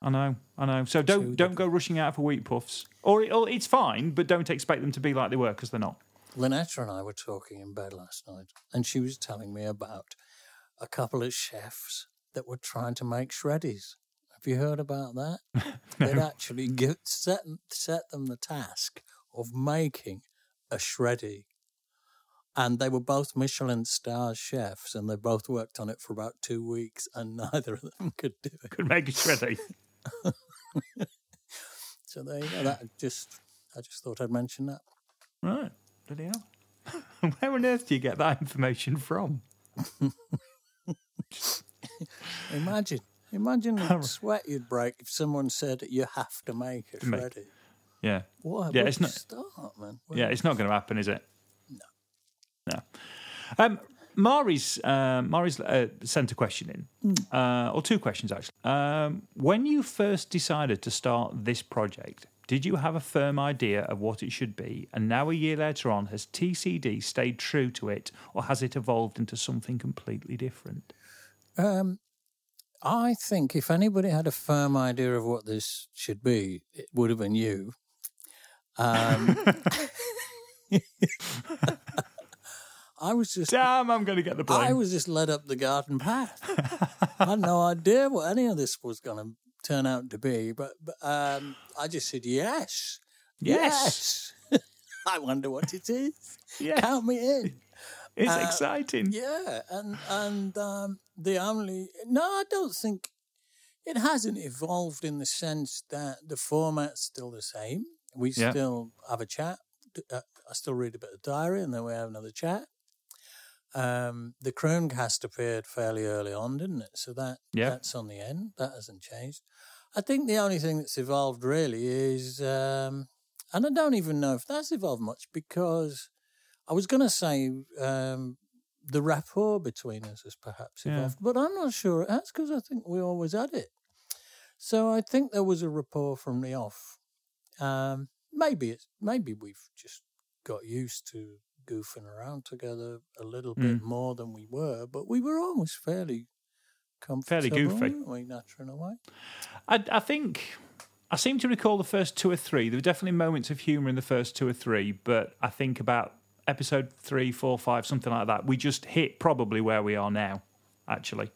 I know, I know. So don't don't go rushing out for wheat puffs, or, or it's fine, but don't expect them to be like they were because they're not. Lynetta and I were talking in bed last night, and she was telling me about a couple of chefs that were trying to make shreddies. Have you heard about that? They'd actually give, set, set them the task of making a shreddy. And they were both Michelin star chefs, and they both worked on it for about two weeks, and neither of them could do it. Could make a shreddy. So there you go. That just, I just thought I'd mention that. right, bloody hell. Where on earth do you get that information from? Imagine, imagine the sweat you'd break if someone said you have to make a make- shreddy. Yeah, What? Yeah, it's not- start, man. yeah. It's not going to happen, is it? No, no. Um, Mari's uh, Mari's uh, sent a question in, uh, or two questions actually. Um, when you first decided to start this project, did you have a firm idea of what it should be? And now, a year later on, has TCD stayed true to it, or has it evolved into something completely different? Um, I think if anybody had a firm idea of what this should be, it would have been you. Um, I was just Damn, I'm going to get the blame. I was just led up the garden path. I had no idea what any of this was going to turn out to be, but, but um, I just said yes, Yes. yes. I wonder what it is. Yeah. Count me in. it's uh, exciting. Yeah, and and um, the only no, I don't think it hasn't evolved in the sense that the format's still the same. We Yeah. still have a chat. Uh, I still read a bit of diary, and then we have another chat. Um, the Cronecast appeared fairly early on, didn't it? So that Yeah. that's on the end. That hasn't changed. I think the only thing that's evolved really is, um, and I don't even know if that's evolved much because I was going to say um, the rapport between us has perhaps Yeah. evolved, but I'm not sure it has because I think we always had it. So I think there was a rapport from the off. Um, maybe it's maybe we've just got used to goofing around together a little bit Mm. more than we were, but we were always fairly comfortable, Fairly goofy. weren't we, nattering away. I, I think I seem to recall the first two or three. There were definitely moments of humour in the first two or three, but I think about episode three, four, five, something like that. We just hit probably where we are now. Actually,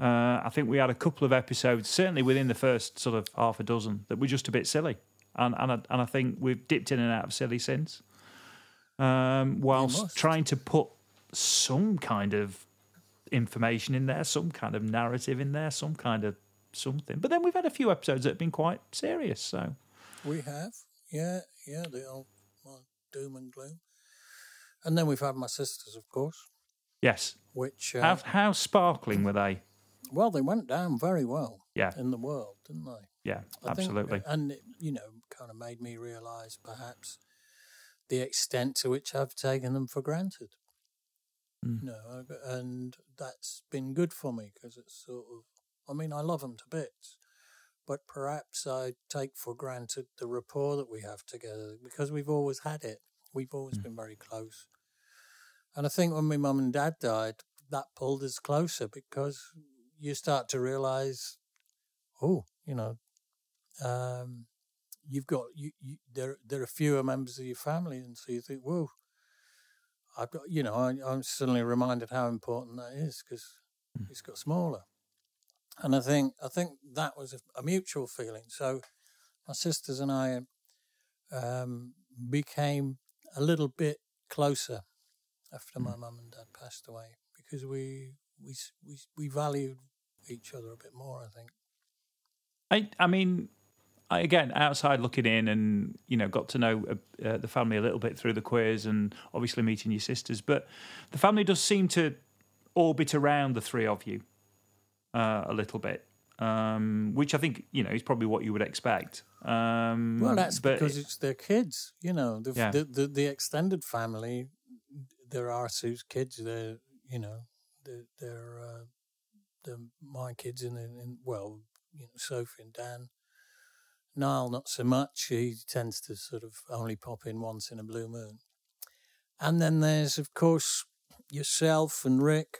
uh, I think we had a couple of episodes, certainly within the first sort of half a dozen, that were just a bit silly, and and I, and I think we've dipped in and out of silly since. Um, whilst trying to put some kind of information in there, some kind of narrative in there, some kind of something. But then we've had a few episodes that have been quite serious. So We have, yeah, yeah, the old well, doom and gloom. And then we've had my sisters, of course, yes, which, uh, how how sparkling were they? well, they went down very well Yeah, in the world, didn't they? yeah, I think- absolutely. and it, you know, kind of made me realise perhaps the extent to which I've taken them for granted. Mm. You know, and that's been good for me because it's sort of. I mean, I love them to bits, but perhaps I take for granted the rapport that we have together because we've always had it. We've always been very close. And I think when my mum and dad died, that pulled us closer because you start to realise, oh, you know, um, you've got you, you there there are fewer members of your family, and so you think, whoa, I've got you know I, I'm suddenly reminded how important that is because it's got smaller, and I think I think that was a, a mutual feeling. So my sisters and I um, became a little bit closer after my mum and dad passed away because we we we we valued each other a bit more. I think. I I mean, again, outside looking in, and you know, got to know uh, uh, the family a little bit through the quiz, and obviously meeting your sisters. But the family does seem to orbit around the three of you uh, a little bit, um, which I think you know is probably what you would expect. Um, Well, that's because it's their kids. You know, the, Yeah. the, the the extended family. There are Sue's kids. They're you know, they're they're, uh, they're my kids, and in, in well, you know, Sophie and Dan. Niall, not so much. He tends to sort of only pop in once in a blue moon. And then there's, of course, yourself and Rick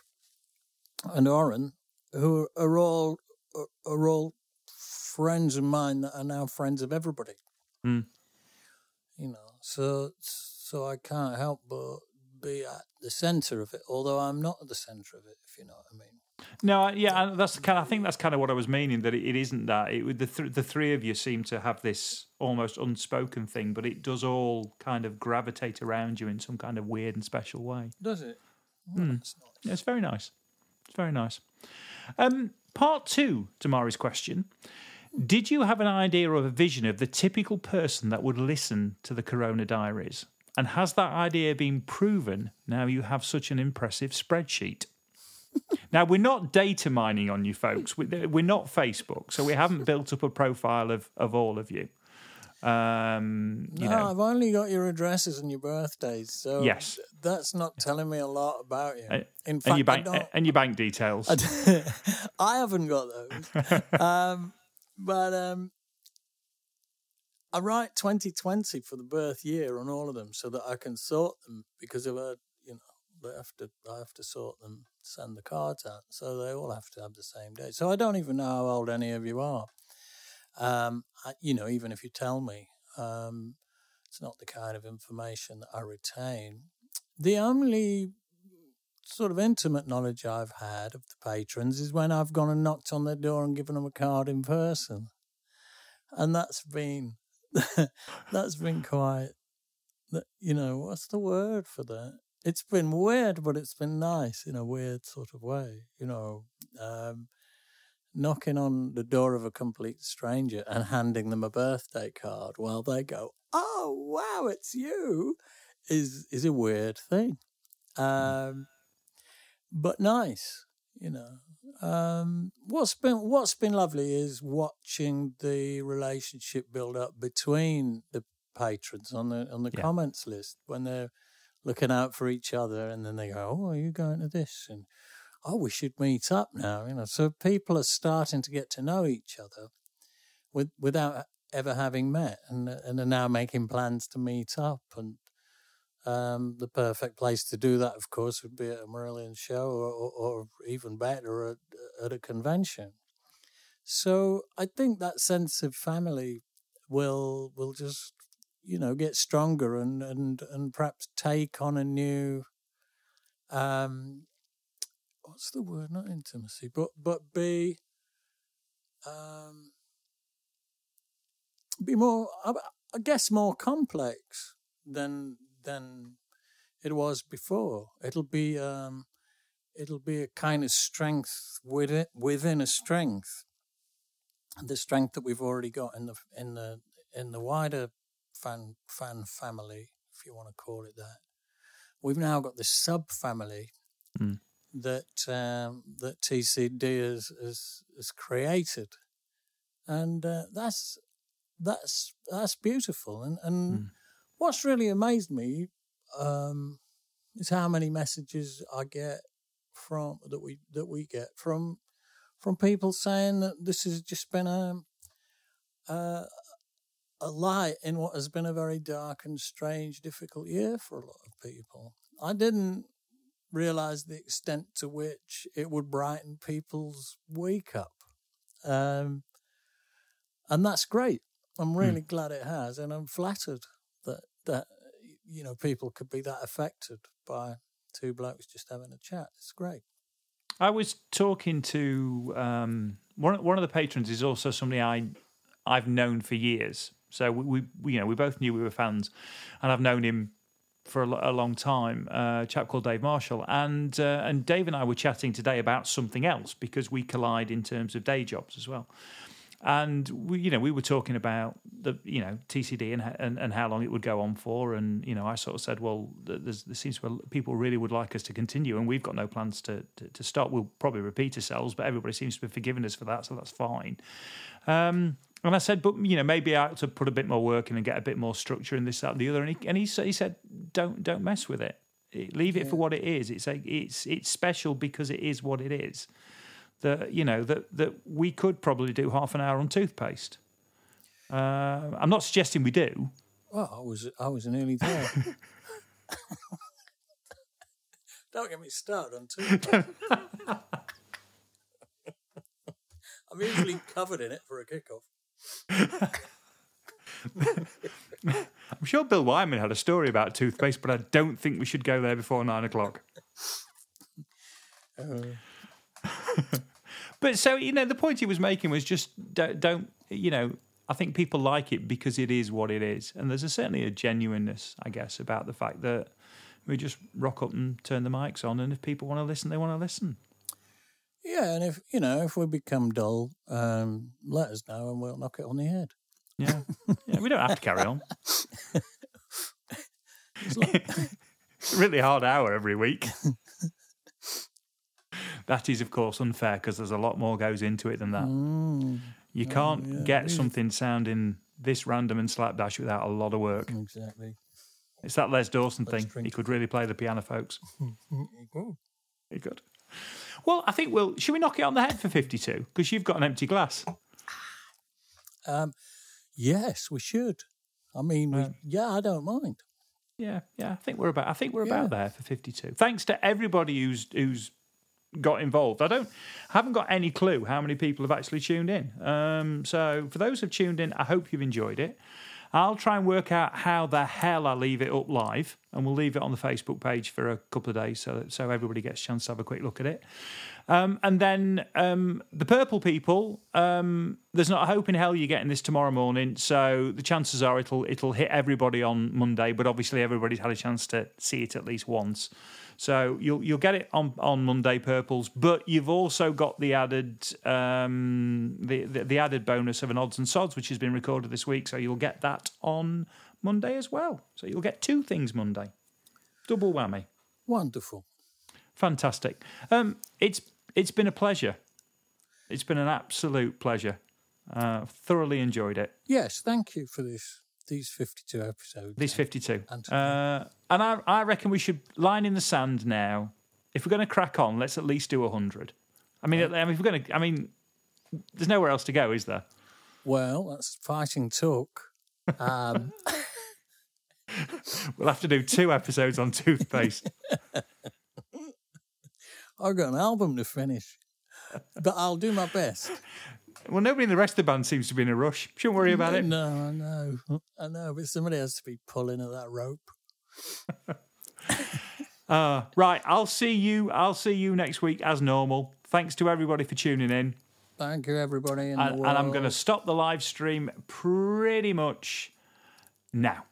and Oren, who are all are all friends of mine that are now friends of everybody. Mm. You know, so so I can't help but be at the centre of it, although I'm not at the centre of it, if you know what I mean. No, yeah, and that's kind. Of, I think that's kind of what I was meaning. That it, it isn't that. It, the th- the three of you seem to have this almost unspoken thing, but it does all kind of gravitate around you in some kind of weird and special way. Does it? Well, that's not- Yeah, it's very nice. It's very nice. Um, part two to Mari's question: Did you have an idea or a vision of the typical person that would listen to the Corona Diaries? And has that idea been proven now you have such an impressive spreadsheet? Now, we're not data mining on you folks. We- We're not Facebook, so we haven't built up a profile of, of all of you. Um, you no, know, I've only got your addresses and your birthdays, so Yes. that's not telling me a lot about you. Uh, In and fact, your bank don't. and your bank details. I haven't got those. um, but um, I write 2020 for the birth year on all of them so that I can sort them because of a, you know, they have to, I have to sort them, send the cards out. So they all have to have the same date. So I don't even know how old any of you are. Um, I, you know, even if you tell me, um, it's not the kind of information that I retain. The only sort of intimate knowledge I've had of the patrons is when I've gone and knocked on their door and given them a card in person, and that's been that's been quite. You know, what's the word for that? It's been weird, but it's been nice in a weird sort of way. You know, um, knocking on the door of a complete stranger and handing them a birthday card while they go, "Oh wow, it's you," is is a weird thing. Um, but nice, you know. Um, what's been what's been lovely is watching the relationship build up between the patrons on the on the Yeah. comments list when they're looking out for each other, and then they go, "Oh, are you going to this?" and "Oh, we should meet up now," you know. So people are starting to get to know each other, with, without ever having met, and and are now making plans to meet up. And um, the perfect place to do that, of course, would be at a Marillion show, or, or, or even better, at, at a convention. So I think that sense of family will will just you know get stronger and and and perhaps take on a new um what's the word? Not intimacy but but be um be more I, guess more complex than than it was before. It'll be um it'll be a kind of strength within within a strength. The strength that we've already got in the in the in the wider fan fan family, if you want to call it that. We've now got this sub family Mm. that um, that TCD has, has has created, and uh, that's that's that's beautiful. And and Mm. what's really amazed me um, is how many messages I get from that we that we get from from people saying that this has just been a a, a light in what has been a very dark and strange, difficult year for a lot of people. I didn't realize the extent to which it would brighten people's wake up. um, and that's great. I'm really glad it has, and I'm flattered that that you know people could be that affected by two blokes just having a chat. It's great. I was talking to um, one. One of the patrons is also somebody I I've known for years. So we, we you know we both knew we were fans, and I've known him for a, a long time. Uh, a chap called Dave Marshall, and uh, and Dave and I were chatting today about something else because we collide in terms of day jobs as well. And we, you know, we were talking about the, you know, TCD and, and and how long it would go on for, and you know, I sort of said, well, there's, there seems to be people really would like us to continue, and we've got no plans to, to to stop. We'll probably repeat ourselves, but everybody seems to be forgiving us for that, so that's fine. Um, and I said, but you know, maybe I ought to put a bit more work in and get a bit more structure in this, that, and the other. And he and he, he said, don't don't mess with it. Leave it for what it is. It's a, it's it's special because it is what it is. That you know that that we could probably do half an hour on toothpaste. Uh, I'm not suggesting we do. Well, I was I was nearly there. Don't get me started on toothpaste. I'm usually covered in it for a kickoff. I'm sure Bill Wyman had a story about toothpaste, but I don't think we should go there before nine o'clock. Uh. but so you know, the point he was making was just don't, don't you know. I think people like it because it is what it is, and there's a, certainly a genuineness, I guess, about the fact that we just rock up and turn the mics on, and if people want to listen, they want to listen. Yeah, and if you know if we become dull, um, let us know and we'll knock it on the head. Yeah, yeah we don't have to carry on. It's like- really hard hour every week. that is, of course, unfair because there's a lot more goes into it than that. Mm, You can't yeah, get something sounding this random and slapdash without a lot of work. exactly. It's that Les Dawson Let's thing. drink. He could really play the piano, folks. He could. Well, I think we'll. Should we knock it on the head for 52? Because you've got an empty glass. Um, yes, we should. I mean, we, yeah, I don't mind. Yeah, yeah. I think we're about. I think we're Yeah. about there for fifty-two. Thanks to everybody who's who's got involved. I don't haven't got any clue how many people have actually tuned in. Um, so for those who've tuned in, I hope you've enjoyed it. I'll try and work out how the hell I leave it up live, and we'll leave it on the Facebook page for a couple of days, so so everybody gets a chance to have a quick look at it. Um, and then um, the purple people, um, there's not a hope in hell you're getting this tomorrow morning. So the chances are it'll it'll hit everybody on Monday, but obviously everybody's had a chance to see it at least once. So you'll you'll get it on, on Monday, purples, but you've also got the added um, the, the the added bonus of an odds and sods, which has been recorded this week. So you'll get that on Monday as well. So you'll get two things Monday, double whammy. Wonderful. Fantastic. Um, it's it's been a pleasure. It's been an absolute pleasure. Uh, thoroughly enjoyed it. Yes, thank you for this. These fifty-two episodes. These fifty-two, Anthony. uh, and I, I reckon we should line in the sand now. If we're going to crack on, let's at least do hundred. I mean, I mean, if we're going to, I mean, there's nowhere else to go, is there? Well, that's fighting talk. Um, We'll have to do two episodes on toothpaste. I've got an album to finish, but I'll do my best. well, nobody in the rest of the band seems to be in a rush. Shouldn't worry about it. No, I know, I know, but somebody has to be pulling at that rope. Uh, right, I'll see you. I'll see you next week as normal. Thanks to everybody for tuning in, Thank you, everybody and, and. I'm going to stop the live stream pretty much now.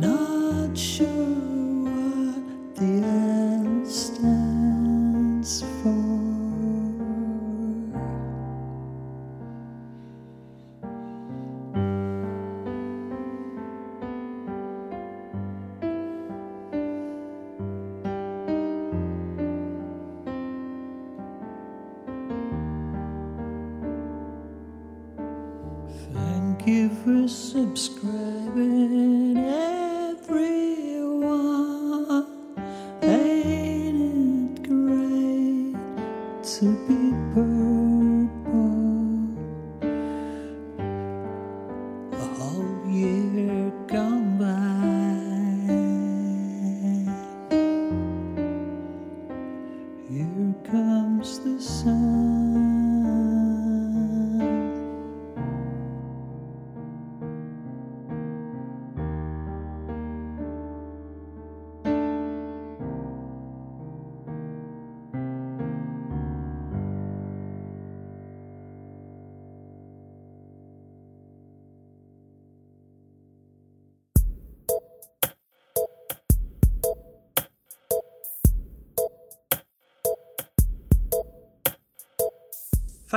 Not sure